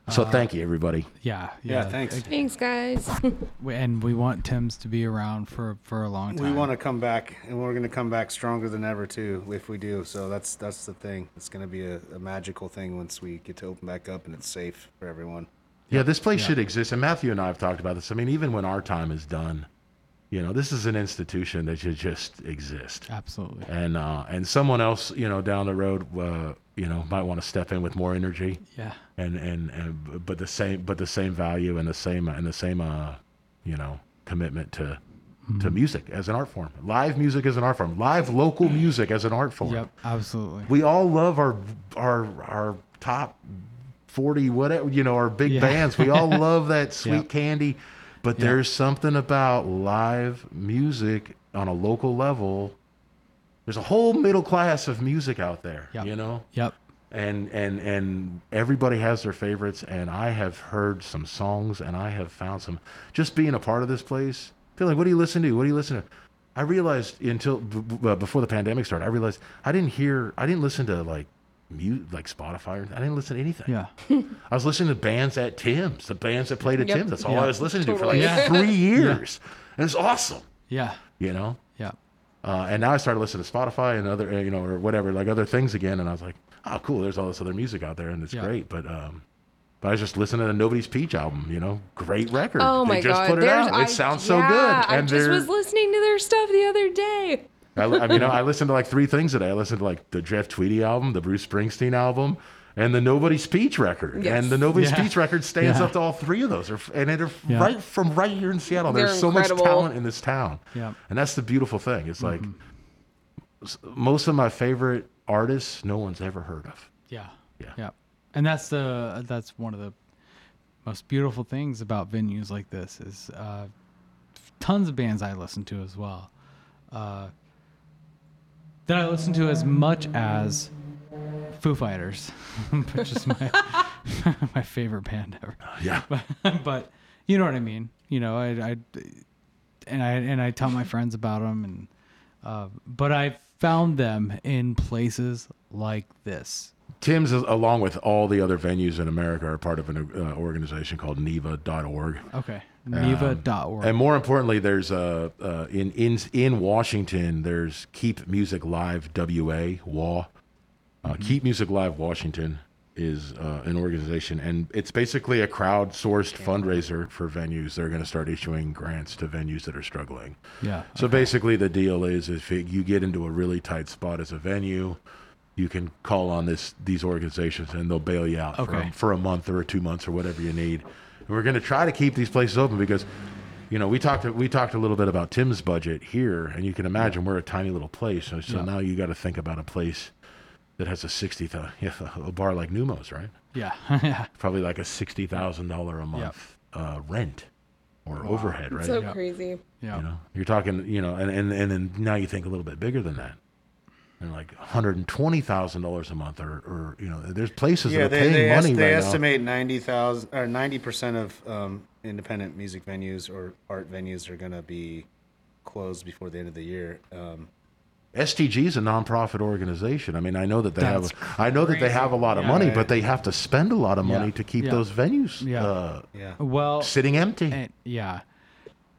So Uh, thank you, everybody. Yeah. Yeah, thanks. Thanks, guys. And we want Tim's to be around for for a long time. We want to come back, and we're going to come back stronger than ever too, if we do. So that's that's the thing. It's going to be a, a magical thing once we get to open back up and it's safe for everyone. Yeah, this place Yeah. should exist. And Matthew and I have talked about this. I mean, even when our time is done, you know, this is an institution that should just exist. Absolutely. And uh, and someone else, you know, down the road, uh, you know, might want to step in with more energy. Yeah. and and, and but the same but the same value and the same and the same uh you know commitment to Mm-hmm. to music as an art form live music as an art form live local music as an art form Yep. Absolutely. we all love our our our top 40 whatever you know our big Yeah. bands we all love that sweet Yep. candy but Yep. there's something about live music on a local level there's a whole middle class of music out there Yep. you know Yep. and and and everybody has their favorites and i have heard some songs and i have found some just being a part of this place feeling what do you listen to what do you listen to i realized until b- b- before the pandemic started i realized i didn't hear i didn't listen to like mute like spotify or i didn't listen to anything Yeah. i was listening to bands at tim's the bands that played at Yep. tim's that's all Yeah. i was listening to for like Yeah. three years and it's awesome Yeah. you know Yeah. uh, and now I started listening to Spotify and other, uh, you know, or whatever, like other things again. And I was like, oh, cool. There's all this other music out there, and it's Yeah. great. But, um, but I was just listening to Nobody's Peach album. You know, great record. Oh my they just god, put it There's- out. I- It sounds so yeah, good. I And just was listening to their stuff the other day. I, I mean, I listened to like three things today. I listened to like the Jeff Tweedy album, the Bruce Springsteen album, and the Nobody's Peach record. Yes. And the Nobody's Yeah. Peach record stands Yeah. up to all three of those. And they're Yeah. right from right here in Seattle. They're There's so much talent in this town. Yeah. And that's the beautiful thing. It's like Mm-hmm. s- most of my favorite artists, no one's ever heard of. Yeah. Yeah. Yeah. And that's the that's one of the most beautiful things about venues like this is uh, tons of bands I listen to as well. Uh, that I listen to as much as Foo Fighters, which is my my favorite band ever. Yeah. But, but you know what I mean. You know, I, I and I and I tell my friends about them, and uh, but I found them in places like this. Tim's, is- along with all the other venues in America, are part of an uh, organization called NIVA.org. Okay, NIVA.org. And more importantly, there's uh, uh, in in in Washington, there's Keep Music Live WA WA. Uh, Keep Music Live Washington is uh, an organization, and it's basically a crowdsourced fundraiser for venues. They're going to start issuing grants to venues that are struggling. yeah. So basically, the deal is if it, you get into a really tight spot as a venue, you can call on this these organizations and they'll bail you out for, Okay. a, for a month or two months or whatever you need. And we're going to try to keep these places open because, you know, we talked we talked a little bit about Tim's budget here, and you can imagine we're a tiny little place. So, so Yeah. now you got to think about a place that has a sixty thousand yeah, a bar like Neumos, right? Yeah. yeah. Probably like a sixty thousand dollar a month uh, rent or overhead, right? So Yeah. crazy. Yeah. You know, you're talking, you know, and and and then now you think a little bit bigger than that, and like one hundred and twenty thousand dollars a month, or or you know, there's places Yeah, that are they, paying they, money est- they right estimate ninety thousand or ninety percent of um, independent music venues or art venues are going to be closed before the end of the year. Um. STG is a nonprofit organization. I mean, I know that they That's have, I know that they have a lot of Yeah. money, Right. but they have to spend a lot of money Yeah. to keep Yeah. those venues Yeah. uh, yeah, Well, sitting empty. and, yeah.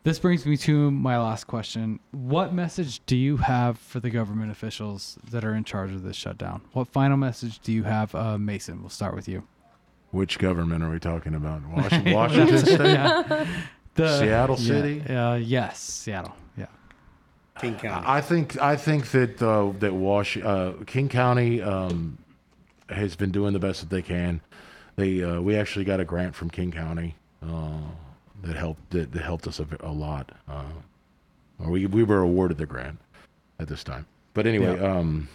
This brings me to my last question. What message do you have for the government officials that are in charge of this shutdown? What final message do you have, uh, Mason? We'll start with you. Which government are we talking about? Washington, Washington State, Yeah. The- Seattle yeah, City. Uh, yes, Seattle. Yeah. King County. I think I think that uh, that Wash uh, King County um, has been doing the best that they can. They uh, we actually got a grant from King County uh, that helped that, that helped us a, a lot. Uh, or we we were awarded the grant at this time. But anyway, Yeah. um,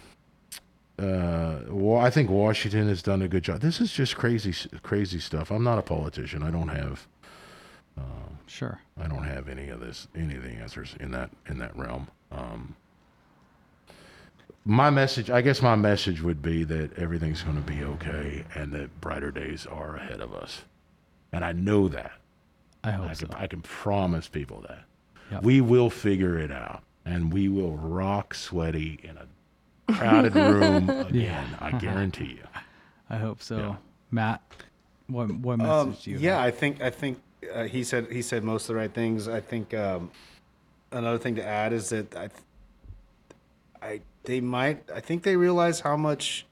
uh, well, I think Washington has done a good job. This is just crazy crazy stuff. I'm not a politician. I don't have Sure. I don't have any of this, any of the answers in that in that realm. Um, my message, I guess, my message would be that everything's going to be okay, and that brighter days are ahead of us, and I know that. I hope I so. can, I can promise people that Yep. we will figure it out, and we will rock sweaty in a crowded room again. I guarantee you. I hope so. Yeah. Matt, what what message Um, do you yeah, have? I think I think uh, he said he said most of the right things. I think um, another thing to add is that I, I they might I think they realize how much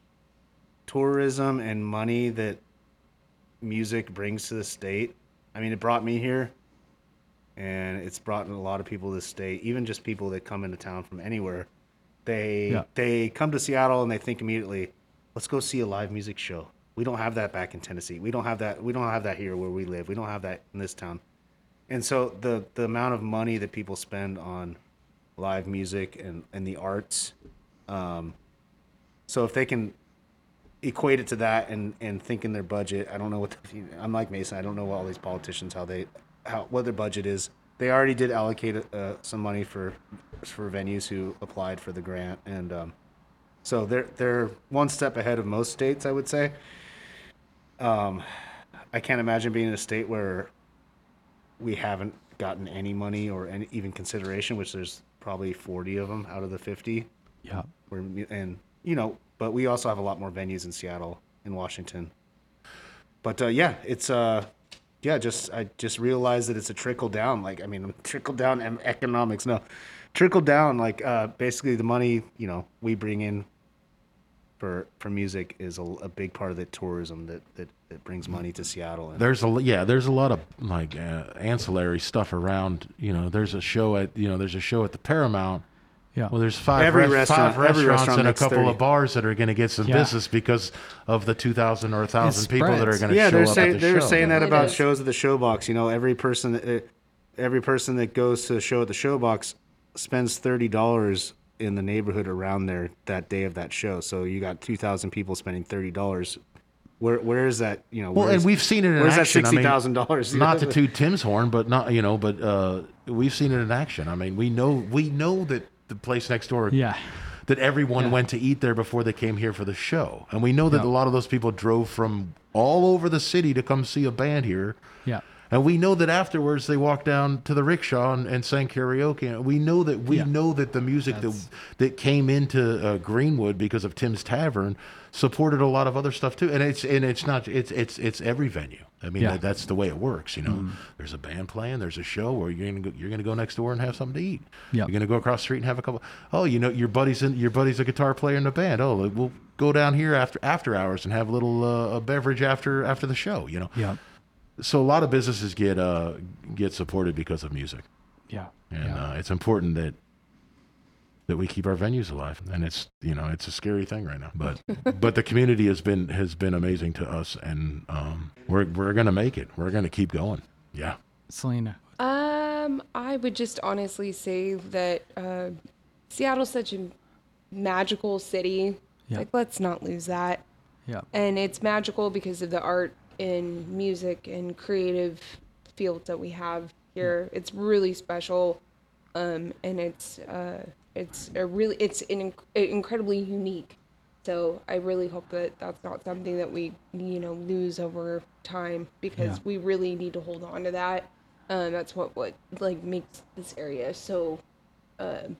tourism and money that music brings to the state. I mean, it brought me here, and it's brought a lot of people to the state. Even just people that come into town from anywhere, they Yeah. they come to Seattle and they think immediately, let's go see a live music show. We don't have that back in Tennessee. We don't have that. We don't have that here where we live. We don't have that in this town. And so the the amount of money that people spend on live music and and the arts, um, so if they can equate it to that and and think in their budget, I don't know what. The, I'm like Mason. I don't know all these politicians how they how what their budget is. They already did allocate uh, some money for for venues who applied for the grant, and um, so they're they're one step ahead of most states, I would say. Um, I can't imagine being in a state where we haven't gotten any money or any even consideration, which there's probably 40 of them out of the 50. yeah. Where mu- and you know, but we also have a lot more venues in Seattle, in Washington. But uh, yeah, it's uh, yeah, just I just realized that it's a trickle down. Like I mean, trickle down economics. No, trickle down. Like uh, basically the money you know we bring in for for music is a, a big part of the tourism that that, that brings money to Seattle. And There's a yeah, there's a lot of like uh, ancillary stuff around. You know, there's a show at you know there's a show at the Paramount. Yeah. Well, there's five, Every res- restaurant- five every restaurants restaurant and a makes couple 30. of bars that are going to get some Yeah. business because of the 2,000 or 1,000 people that are spreads. going to yeah, show they're up saying at the they're show. saying that It about is. shows at the Showbox. You know, every person that uh, every person that goes to a show at the Showbox spends thirty dollars in the neighborhood around there that day of that show. So you got two thousand people spending thirty dollars. Where where is that? You know, Well, where's- and we've seen it in where's that action. I mean, $60,000? Not to toot Tim's horn, but not you know, but uh, we've seen it in action. I mean, we know we know that the place next door Yeah. that everyone Yeah. went to eat there before they came here for the show. And we know that Yeah. a lot of those people drove from all over the city to come see a band here. Yeah. And we know that afterwards they walked down to the rickshaw and, and sang karaoke. And we know that we Yeah. know that the music That's- that that came into uh, Greenwood because of Tim's Tavern supported a lot of other stuff too. And it's and it's not it's it's it's every venue. I mean Yeah. that's the way it works. You know, there's a band playing, there's a show where you're gonna go, you're gonna go next door and have something to eat. Yeah. You're gonna go across the street and have a couple. Oh, you know your buddy's in your buddy's a guitar player in the band. Oh, we'll go down here after after hours and have a little uh, a beverage after after the show. You know Yeah. So a lot of businesses get uh get supported because of music Yeah. and yeah. uh, it's important that that we keep our venues alive and it's you know it's a scary thing right now but but the community has been has been amazing to us and um we're we're gonna make it we're gonna keep going yeah Selena. Um, I would just honestly say that uh, Seattle's such a magical city. Yeah. Like, let's not lose that. Yeah. And it's magical because of the art and music and creative fields that we have here. It's really special, um, and it's uh, it's a really it's an inc- incredibly unique. So I really hope that that's not something that we you know lose over time because Yeah. we really need to hold on to that. Um, that's what what like makes this area so um,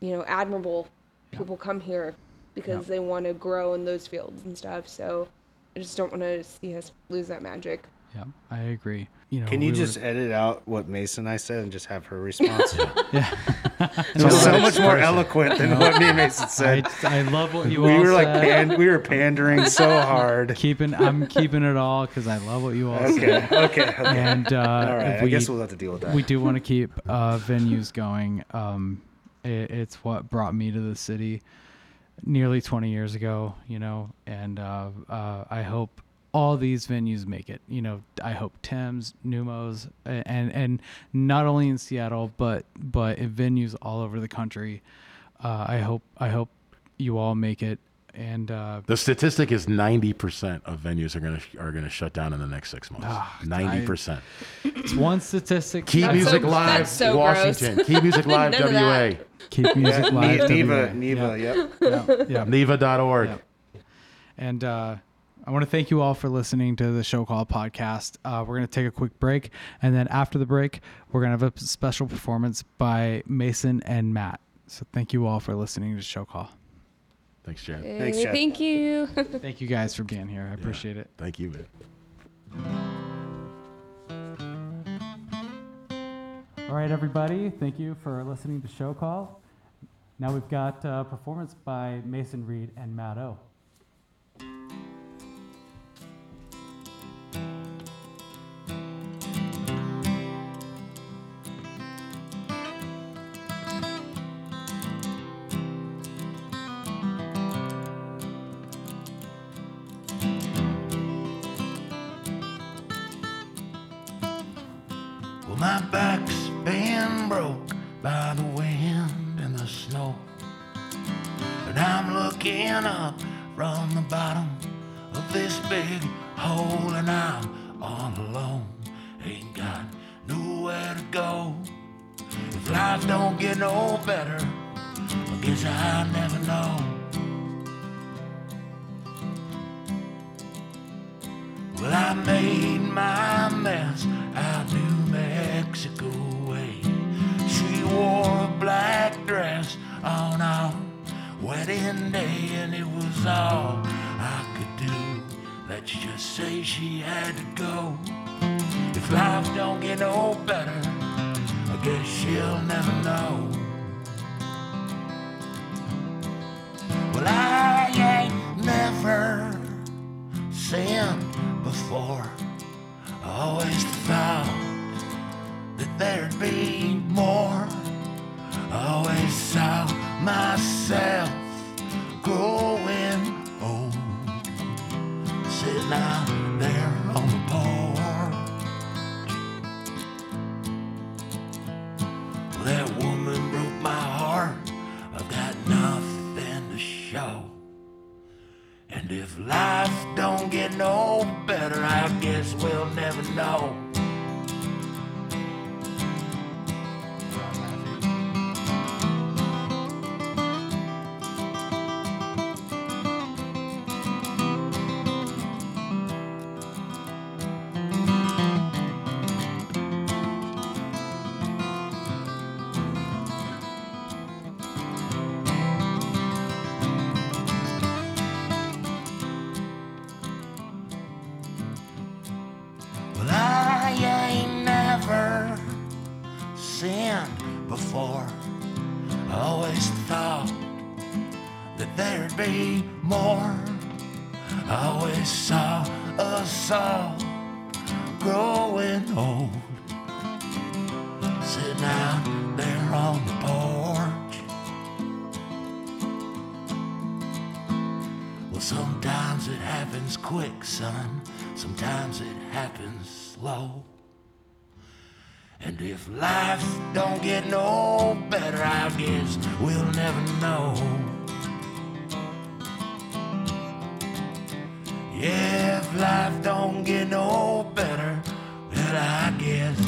you know admirable. People come here because they want to grow in those fields and stuff. So I just don't want to see us lose that magic. Yeah, I agree. You know, Can you we just were- edit out what Mason I said and just have her response? yeah. so, so much more eloquent than what me and Mason I, said. I love what you we all were like said. pan- we were pandering so hard. keeping I'm keeping it all because I love what you all Okay, said. okay, okay. And uh, All right, I guess we'll have to deal with that. we do want to keep uh, venues going. Um, it, it's what brought me to the city nearly 20 years ago, you know, and uh, uh, I hope all these venues make it. You know, I hope Tim's, Neumos, and and not only in Seattle, but but in venues all over the country. Uh, I hope I hope you all make it. And uh, The statistic is 90% of venues are going to are going to shut down in the next 6 months. Ah, 90%. it's one statistic. Key That's Music so- Live that's so Washington. Key Music Live None of WA. That. Keep music yeah, live. Ne- NIVA, WA. NIVA, yep. Yeah, yeah. NIVA.org. Yeah. And uh, I want to thank you all for listening to the Show Call podcast. Uh, we're going to take a quick break. And then after the break, we're going to have a special performance by Mason and Matt. So thank you all for listening to Show Call. Thanks, Chad. Thanks, Hey, Chad. Thank you. Thank you guys for being here. I appreciate it. Thank you, man. All right, everybody. Thank you for listening to Show Call. Now we've got a performance by Mason Reed and Matt O. And if life don't get no better, I guess we'll never know. Yeah, if life don't get no better, well, I guess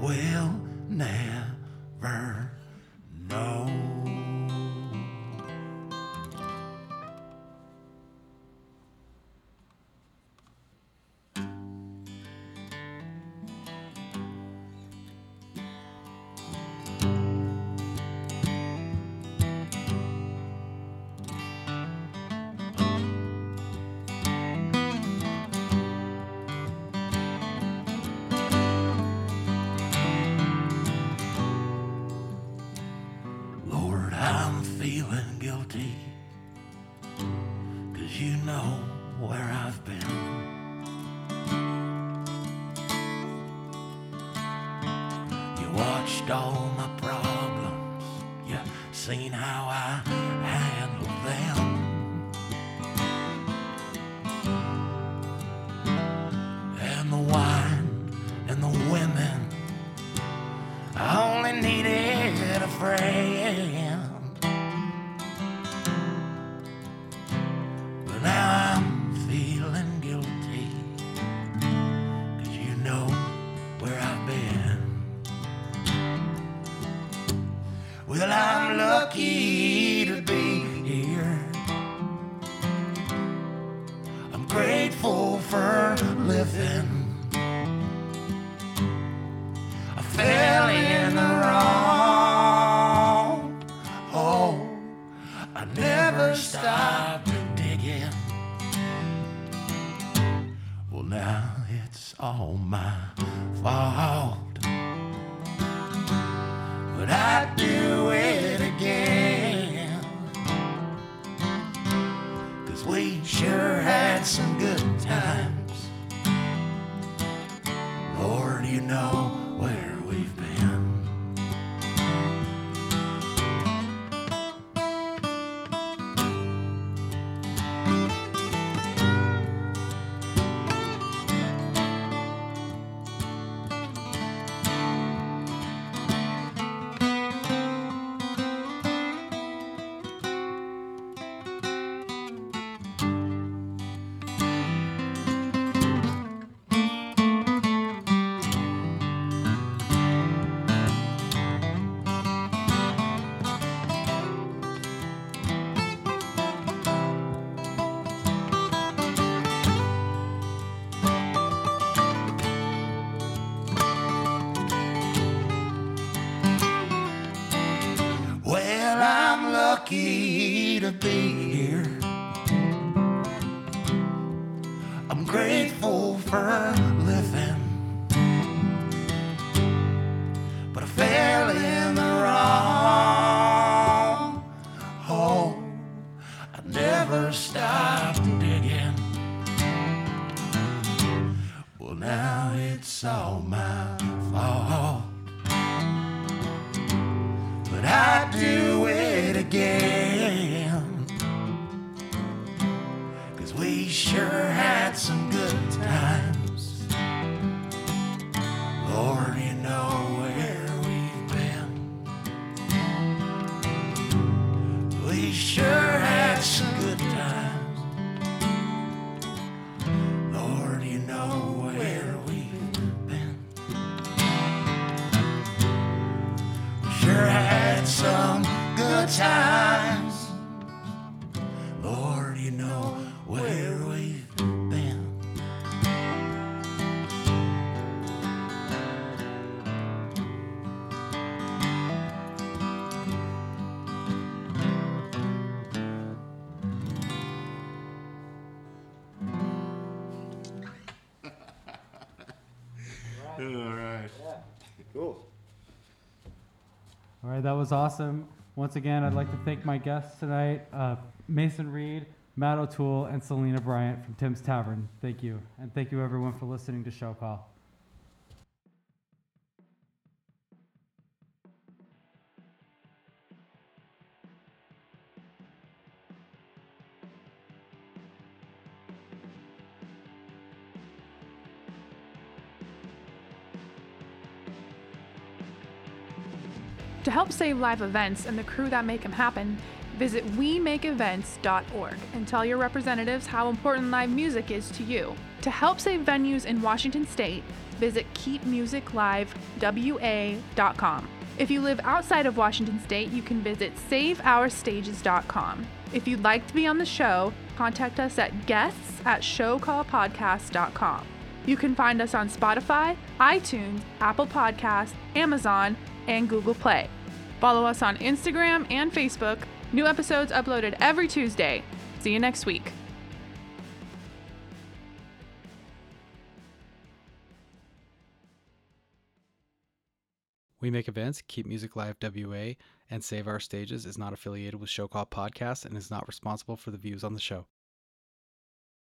we'll never know. To be was awesome. Once again, I'd like to thank my guests tonight uh, Mason Reed, Matt O'Toole, and Selena Bryant from Tim's Tavern. Thank you. And thank you, everyone, for listening to Show Call. Help save live events and the crew that make them happen, visit WeMakeEvents.org and tell your representatives how important live music is to you. To help save venues in Washington State, visit KeepMusicLiveWA.com. If you live outside of Washington State, you can visit SaveOurStages.com. If you'd like to be on the show, contact us at guests at showcallpodcast.com. You can find us on Spotify, iTunes, Apple Podcasts, Amazon, and Google Play. Follow us on Instagram and Facebook. New episodes uploaded every Tuesday. See you next week. We make events, keep music live WA, and save our stages is not affiliated with Show Call Podcast and is not responsible for the views on the show.